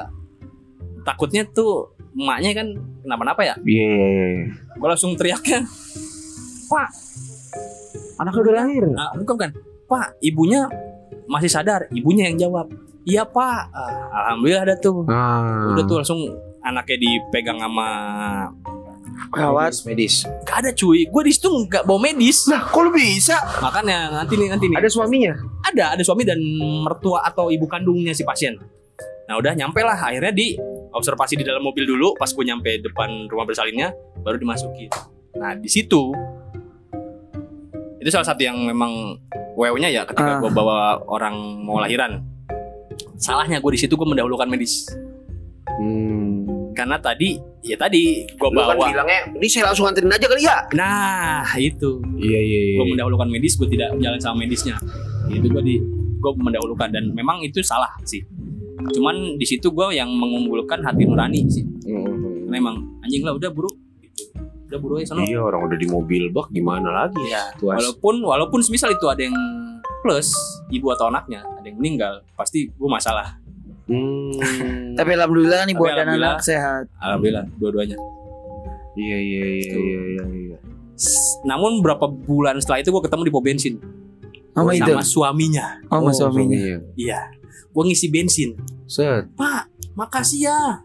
takutnya tuh emaknya kan kenapa-napa ya Iya, iya, iya. gue langsung teriaknya pak Anaknya udah lahir. ah, bukan bukan pak ibunya masih sadar ibunya yang jawab iya pak Ah, alhamdulillah ada tuh Ah. udah tuh langsung anaknya dipegang sama Perawat. medis. gak ada cuy gue di situ nggak bawa medis Nah, kok lu bisa? makanya nanti nih nanti nih Ada suaminya? ada ada suami dan mertua atau ibu kandungnya si pasien nah udah nyampe lah akhirnya di observasi di dalam mobil dulu pas gue nyampe depan rumah bersalinnya baru dimasukin nah di situ itu salah satu yang memang wow-nya ya ketika Ah. gue bawa orang mau lahiran salahnya gue di situ gue mendahulukan medis Hmm. karena tadi ya tadi gue kan bawa bilangnya, ini saya langsung anterin aja kali ya? nah itu Iya, iya, iya. gue mendahulukan medis gue tidak jalan sama medisnya itu gue di gue mendahulukan dan memang itu salah sih cuman di situ gue yang mengunggulkan hati nurani sih Hmm. karena emang anjing lah udah buru gitu. udah buru aja sana Iya, orang udah di mobil bak gimana lagi? ya Tuas. walaupun walaupun semisal itu ada yang plus ibu atau anaknya ada yang meninggal pasti gue masalah Hmm. Tapi alhamdulillah nih buat dan alhamdulillah. anak sehat. alhamdulillah dua-duanya Iya, iya, iya, iya, iya, iya. S- namun berapa bulan setelah itu gue ketemu di pom bensin Sama itu. sama suaminya Oh, sama suaminya. iya gue ngisi bensin Set. Pak, makasih ya.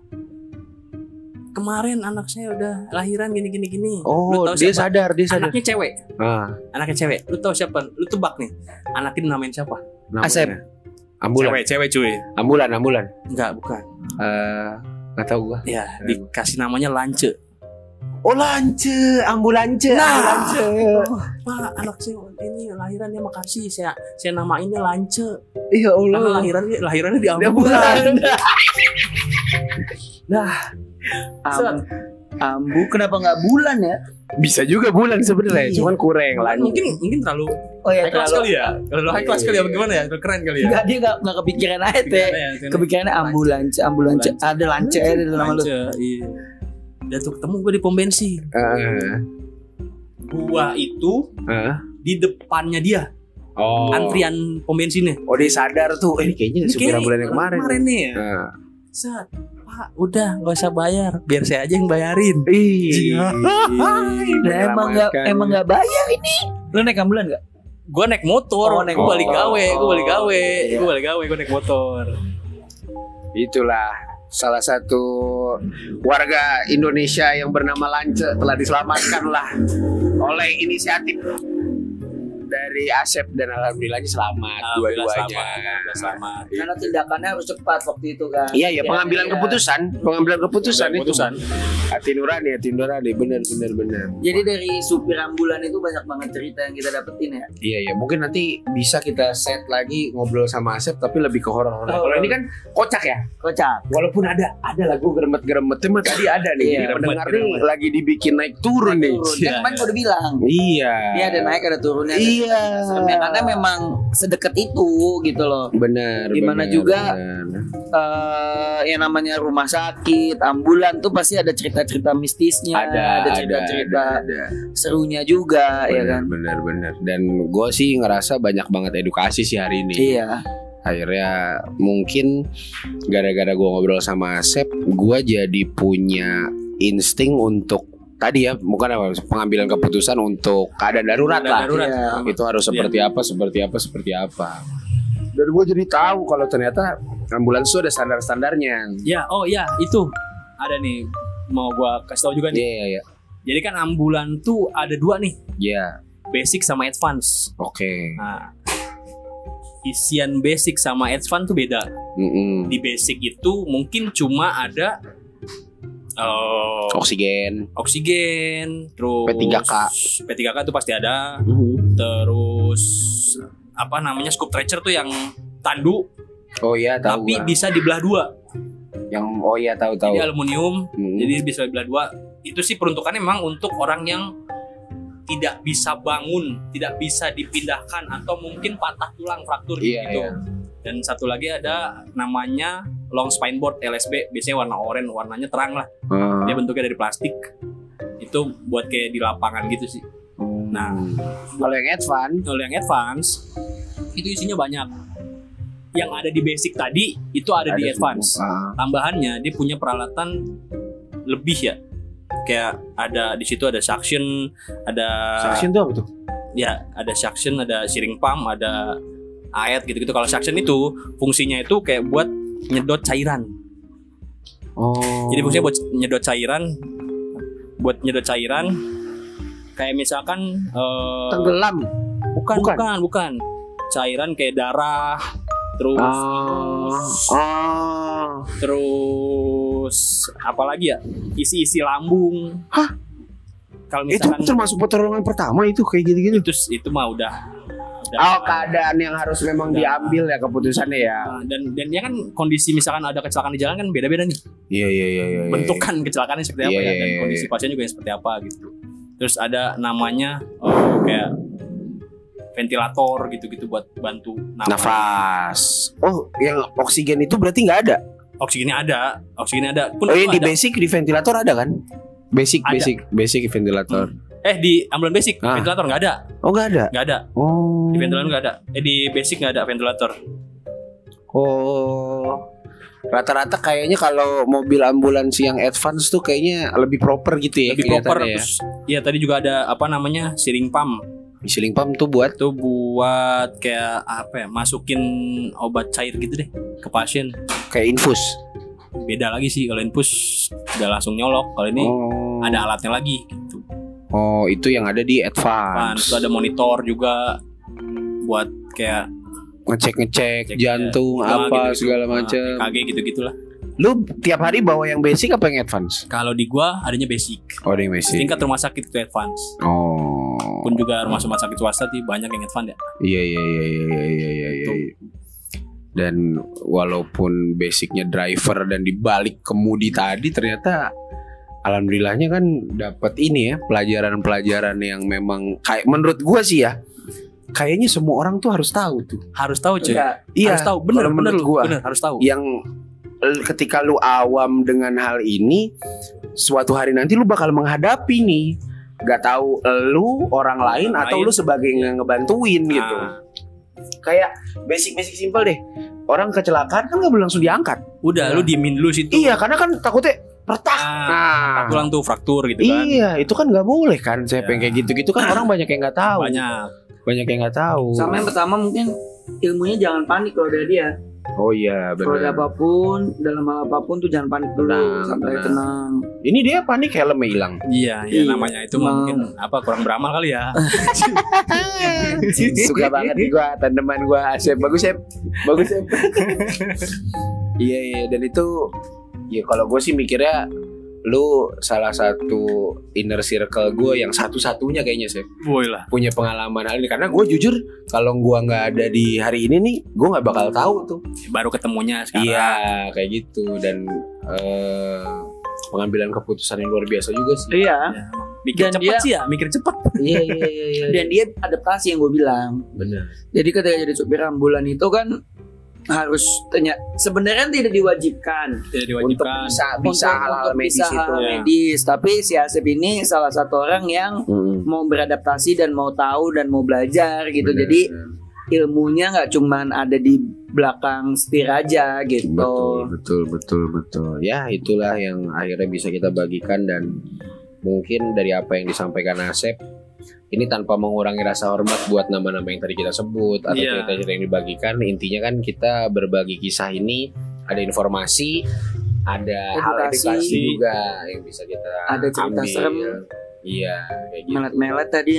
Kemarin anak saya udah lahiran gini gini gini. Oh, Lu tahu dia siapa? sadar, dia sadar. Anaknya cewek. Ah, Anaknya cewek. Lu tahu siapa? Lu tebak nih. Anaknya namain siapa? namanya. Asep. Ambulan. Cewek, cewek cuy. Ambulan, ambulan. Enggak, bukan. Eh, nggak tahu gua. Ya, dikasih namanya Lance. Oh, lance, ambulance, Nah. Pak, anak saya ini lahirannya makasih. Saya saya namainnya Lance. Iya Karena lahirannya lahirannya di ambulan. bulan. Am, ambu kenapa nggak bulan ya? Bisa juga bulan sebenarnya, Iya. cuman kurang lanjut. Mungkin mungkin terlalu Oh ya high class kali ya. Terlalu high class kali ya bagaimana ya? Terlalu keren kali ya. Enggak dia nggak nggak kepikiran aja teh. Ya, pikirannya. Kepikirannya ambulans, ambulans Ambulans. ada lance ada dalam nama lu. Iya. Dan tuh ketemu gue di pom bensin. Eh, Gua itu eh. di depannya dia Oh. antrian pom bensinnya. Oh, dia sadar tuh. Eh, kayaknya Ini supir ambulan yang kemarin. Kemarin nih ya. Eh. Set, Pak, udah nggak usah bayar, biar saya aja yang bayarin. Ih. Nah, emang nggak emang nggak bayar ini. Lu naik ambulan nggak? Gue naik motor, Oh, naik gue balik gawe, gue balik gawe, Iya. gue balik gawe, gue naik motor. Itulah salah satu warga Indonesia yang bernama Lance telah diselamatkan lah oleh inisiatif dari Asep dan alhamdulillahnya selamat dua-duanya. selamat, selamat. Karena tindakannya harus cepat waktu itu kan. Iya ya pengambilan Iya. keputusan, pengambilan keputusan itu. Keputusan. Hati nurani, hati nurani, benar benar benar. Jadi dari supir ambulan itu banyak banget cerita yang kita dapetin ya. Iya ya, mungkin nanti bisa kita set lagi ngobrol sama Asep tapi lebih ke horor. Oh. Kalau ini kan kocak ya. Kocak. Walaupun ada ada lagu geremet-geremetnya mah tadi ada nih. Iya, Jadi pendengar nih geremet-geremet. lagi dibikin naik turun nih. Turun. Iya. Kan udah bilang. Iya. Ini ada naik ada turunnya. ada Iya. Seremnya. Karena memang sedekat itu gitu loh. Benar. Di mana benar, juga benar. eh yang namanya rumah sakit, ambulan tuh pasti ada cerita-cerita mistisnya, ada cerita-cerita ada, ada. serunya juga ya Benar, kan. benar benar dan gue sih ngerasa banyak banget edukasi sih hari ini Iya. akhirnya mungkin gara-gara gue ngobrol sama Asep gue jadi punya insting untuk tadi ya bukan apa pengambilan keputusan untuk keadaan darurat lah Darurat. Iya. itu harus seperti apa seperti apa seperti apa dan gue jadi tahu kalau ternyata ambulans itu ada standar-standarnya Ya, oh ya itu ada nih mau gua kasih tahu juga iya nih. iya iya Jadi kan ambulan tuh ada dua nih, Iya, basic sama advance. oke Nah, isian basic sama advance tuh beda. Mm-mm. Di basic itu mungkin cuma ada eh, oksigen oksigen, terus P3K. P3K tuh pasti ada. Mhm. Terus apa namanya scoop stretcher tuh yang tandu oh iya tahu tapi gua. bisa dibelah dua. yang oh iya tahu tahu Jadi aluminium, Mm. jadi bisa dibelah dua. Itu sih peruntukannya memang untuk orang yang tidak bisa bangun, tidak bisa dipindahkan atau mungkin patah tulang fraktur Iya, gitu. iya. Dan satu lagi ada namanya long spine board LSB, biasanya warna oranye, warnanya terang lah. Ah. Dia bentuknya dari plastik. Itu buat kayak di lapangan gitu sih. Nah, kalau yang advance kalau yang advance itu isinya banyak. yang ada di basic tadi itu ada, di Ada advance. semua. Ah. Tambahannya dia punya peralatan lebih ya. Kayak ada di situ ada suction, ada Suction tuh apa tuh? ya ada suction, ada searing pump, ada aet gitu-gitu. Kalau suction itu fungsinya itu kayak buat nyedot cairan. Oh. Jadi fungsinya buat nyedot cairan, buat nyedot cairan. Kayak misalkan eh, tenggelam. bukan, bukan. bukan bukan cairan kayak darah, terus Ah. Ah. terus apalagi ya isi-isi lambung. Hah? Kalau Itu misalkan termasuk pertolongan pertama itu kayak gitu-gitu. itu itu mah udah, Oh, keadaan yang harus memang Udah. diambil ya keputusannya ya. Nah, dan dan ya kan kondisi misalkan ada kecelakaan di jalan kan beda-beda nih Iya iya iya iya. iya. bentukan kecelakaannya seperti apa Iya, ya iya, dan iya, kondisi pasien juga yang seperti apa gitu terus ada namanya oh, kayak ventilator gitu-gitu buat bantu nafas. Nafas. Oh, yang oksigen itu berarti nggak ada. Oksigennya ada, oksigennya ada. Pun Oh, yang di ada. basic di ventilator ada kan? Basic Ada. basic basic ventilator. Eh di ambulan basic Ah. ventilator nggak ada, Oh, nggak ada. nggak ada. Oh. Di ventilator nggak ada. Eh di basic nggak ada ventilator. Oh. Rata-rata kayaknya kalau mobil ambulans yang advance tuh kayaknya lebih proper gitu ya Lebih proper. ya. Terus, ya tadi juga ada apa namanya searing pump. Ceiling pump tuh buat Itu buat kayak apa ya? Masukin obat cair gitu deh ke pasien. kayak infus. Beda lagi sih kalau infus udah langsung nyolok. Kalau ini oh. ada alatnya lagi gitu. Oh, itu yang ada di advance. terus ada monitor juga buat kayak Ngecek-ngecek cek jantung ya, apa gitu-gitu. segala Nah, macam. EKG gitu-gitulah. Lu tiap hari bawa yang basic apa yang advance? Kalau di gua adanya basic. Oh, yang basic. Tingkat rumah sakit itu advance. Oh. Pun juga rumah rumah sakit swasta sih banyak yang advance ya. Iya iya iya iya iya iya iya. iya. Tuh. Dan walaupun basicnya driver dan dibalik kemudi tadi ternyata alhamdulillahnya kan dapat ini ya pelajaran-pelajaran yang memang kayak menurut gua sih ya kayaknya semua orang tuh harus tahu tuh. Harus tahu cuy. Enggak. Iya. harus tahu bener kalau bener menurut lu, gua. bener harus tahu. Yang ketika lu awam dengan hal ini suatu hari nanti lu bakal menghadapi nih gak tahu lu orang lain Orang atau lain. lu sebagai yang ngebantuin gitu Nah, kayak basic-basic simple deh orang kecelakaan kan nggak boleh langsung diangkat udah Nah. lu diemin dulu situ. iya karena kan takutnya retak Ah, nah pulang tuh fraktur gitu kan. iya itu kan nggak boleh kan saya Ya. pengen kayak gitu-gitu kan orang banyak yang nggak tahu Banyak. banyak yang nggak tahu Sama yang pertama mungkin ilmunya jangan panik kalau dari dia. oh iya Kalau ada benar apa pun, dalam hal apa pun tuh jangan panik dulu, Tenang, sampai tenang. tenang. ini dia panik helmnya hilang Iya, iya Iya. namanya itu mah Emang. mungkin apa kurang beramal kali ya. suka banget nih gua tanaman gua Asep bagus Sep bagus Sep iya iya dan itu ya kalau gue sih mikirnya lu salah satu inner circle gue yang satu-satunya kayaknya Sep Boy lah. punya pengalaman hal ini karena gue jujur kalau gue nggak ada di hari ini nih gue nggak bakal tahu tuh Baru ketemunya sekarang. iya kayak gitu dan eh, pengambilan keputusan yang luar biasa juga sih Iya. Ya, Mikir Dan cepet dia- sih ya, mikir cepet. iya iya iya iya Dan dia adaptasi yang gue bilang. benar Jadi ketika jadi supir ambulan itu kan harus tanya sebenarnya tidak diwajibkan Tidak untuk diwajibkan. bisa bisa untuk, hal-hal untuk medis bisa itu hal ya. medis tapi si Asep ini salah satu orang yang Mm-mm. mau beradaptasi dan mau tahu dan mau belajar gitu Benar, jadi ilmunya nggak cuman ada di belakang setir aja gitu betul betul betul betul ya itulah yang akhirnya bisa kita bagikan dan mungkin dari apa yang disampaikan Asep ini tanpa mengurangi rasa hormat buat nama-nama yang tadi kita sebut atau Iya. cerita-cerita yang dibagikan intinya kan kita berbagi kisah ini ada informasi ada hal Edukasi. edukasi juga yang bisa kita Ada cerita ambil. serem. iya kayak gitu melet-melet tadi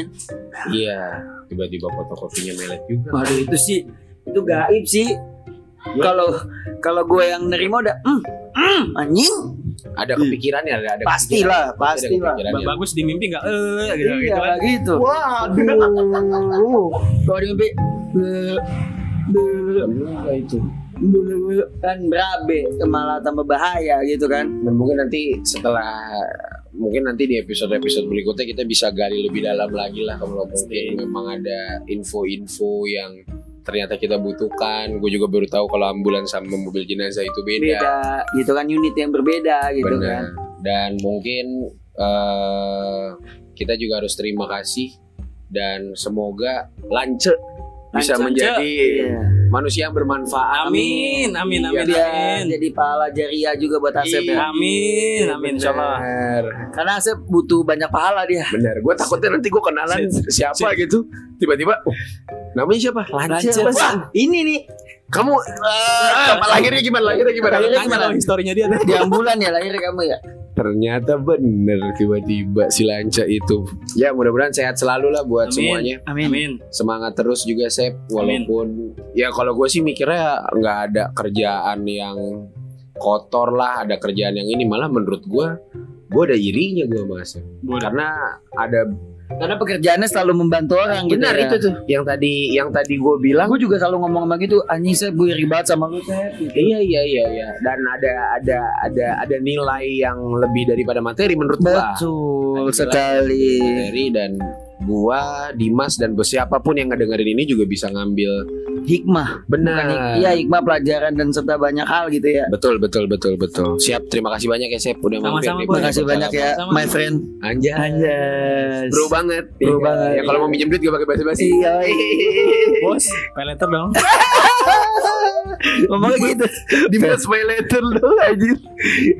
iya tiba-tiba fotokopinya melet juga waduh itu sih itu gaib sih kalau kalau gue yang nerima udah mm, mm, anjing ada kepikirannya ada ada Pastilah, kepikiran. Pasti ada pastilah. kepikirannya. Bagus di mimpi nggak? Eh, gitu, gitu iya kan. gitu Waduh. kalau di mimpi itu. be- kan berabe malah tambah bahaya gitu kan Dan mungkin nanti setelah mungkin nanti di episode-episode berikutnya kita bisa gali lebih dalam lagi lah kalau mungkin memang ada info-info yang ternyata kita butuhkan. Gue juga baru tahu kalau ambulans sama mobil jenazah itu beda. beda gitu kan unit yang berbeda gitu kan Benar. Dan mungkin eh, kita juga harus terima kasih dan semoga lance bisa Lance. menjadi Iya. manusia yang bermanfaat. Amin, amin, amin, Iya. amin. Jadi pahala jariah juga buat Asep ya. Amin, amin, insyaallah. Bener. Karena Asep butuh banyak pahala dia. Bener. Gue takutnya nanti gue kenalan siapa gitu. Tiba-tiba, oh, namanya siapa? Lancar, Mas. Wah, ini nih Kamu uh, lahirnya gimana? Lahirnya gimana? Lahirnya Tanya dong historinya dia. di ambulan ya lahir kamu ya. Ternyata bener tiba-tiba si Lanca itu. Ya mudah-mudahan sehat selalu lah buat Amin. semuanya. Amin. Semangat terus juga Sep. Walaupun ya kalau gue sih mikirnya nggak ada kerjaan yang kotor lah, ada kerjaan yang ini malah menurut gue gue ada irinya gue mas karena ada Karena pekerjaannya selalu membantu orang gitu. benar ya. itu tuh yang tadi yang tadi gue bilang Gue juga selalu ngomong sama gitu, anjing saya gue iri banget sama lu saya. Gitu. Iya iya iya iya dan ada ada ada ada nilai yang lebih daripada materi menurut gua. Betul sekali. Materi dan gua Dimas dan siapa pun yang ngedengerin ini juga bisa ngambil Hikmah. Benar. hik- Iya hikmah pelajaran dan serta banyak hal gitu ya. Betul betul betul betul. Siap terima kasih banyak ya Sep udah mampir Sama-sama, di Boy. Terima kasih banyak ya, Sama-sama. my friend. Anjay. Anjas. Bro banget. Bro Iya. banget. Ya kalau mau minjem duit gak pakai basa-basi. Iya. Bos, pay letter dong. Ngomongnya gitu. Dimas pay letter dong anjir.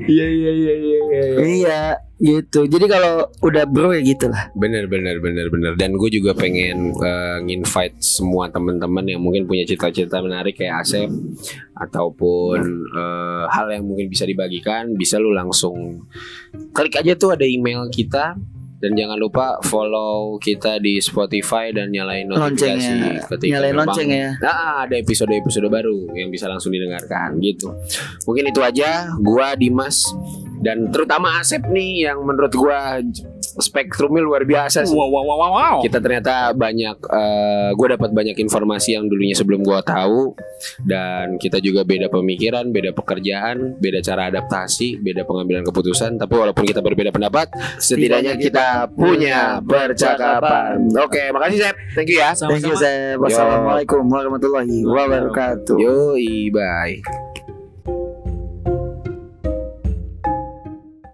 Iya iya iya iya iya. Iya, gitu. Jadi kalau udah bro ya gitu lah. Bener bener bener bener dan gue juga pengen uh, nginvite semua teman-teman yang mungkin punya cita-cita menarik kayak Asep ataupun uh, hal yang mungkin bisa dibagikan bisa lu langsung klik aja tuh ada email kita dan jangan lupa follow kita di Spotify dan nyalain notifikasi Loncengnya. ketika Nyalain gerbang. lonceng ya. Nah, ada episode-episode baru yang bisa langsung didengarkan gitu. Mungkin itu aja gua Dimas dan terutama Asep nih yang menurut gua spektrumnya luar biasa sih. Wow, wow, wow, wow, wow. Kita ternyata banyak eh gue dapat banyak informasi yang dulunya sebelum gua tahu dan kita juga beda pemikiran, beda pekerjaan, beda cara adaptasi, beda pengambilan keputusan. Tapi walaupun kita berbeda pendapat, setidaknya kita punya percakapan. Oke, makasih Sep. Thank you ya. Thank you. Seb. Wassalamualaikum warahmatullahi wabarakatuh. Yoi, bye.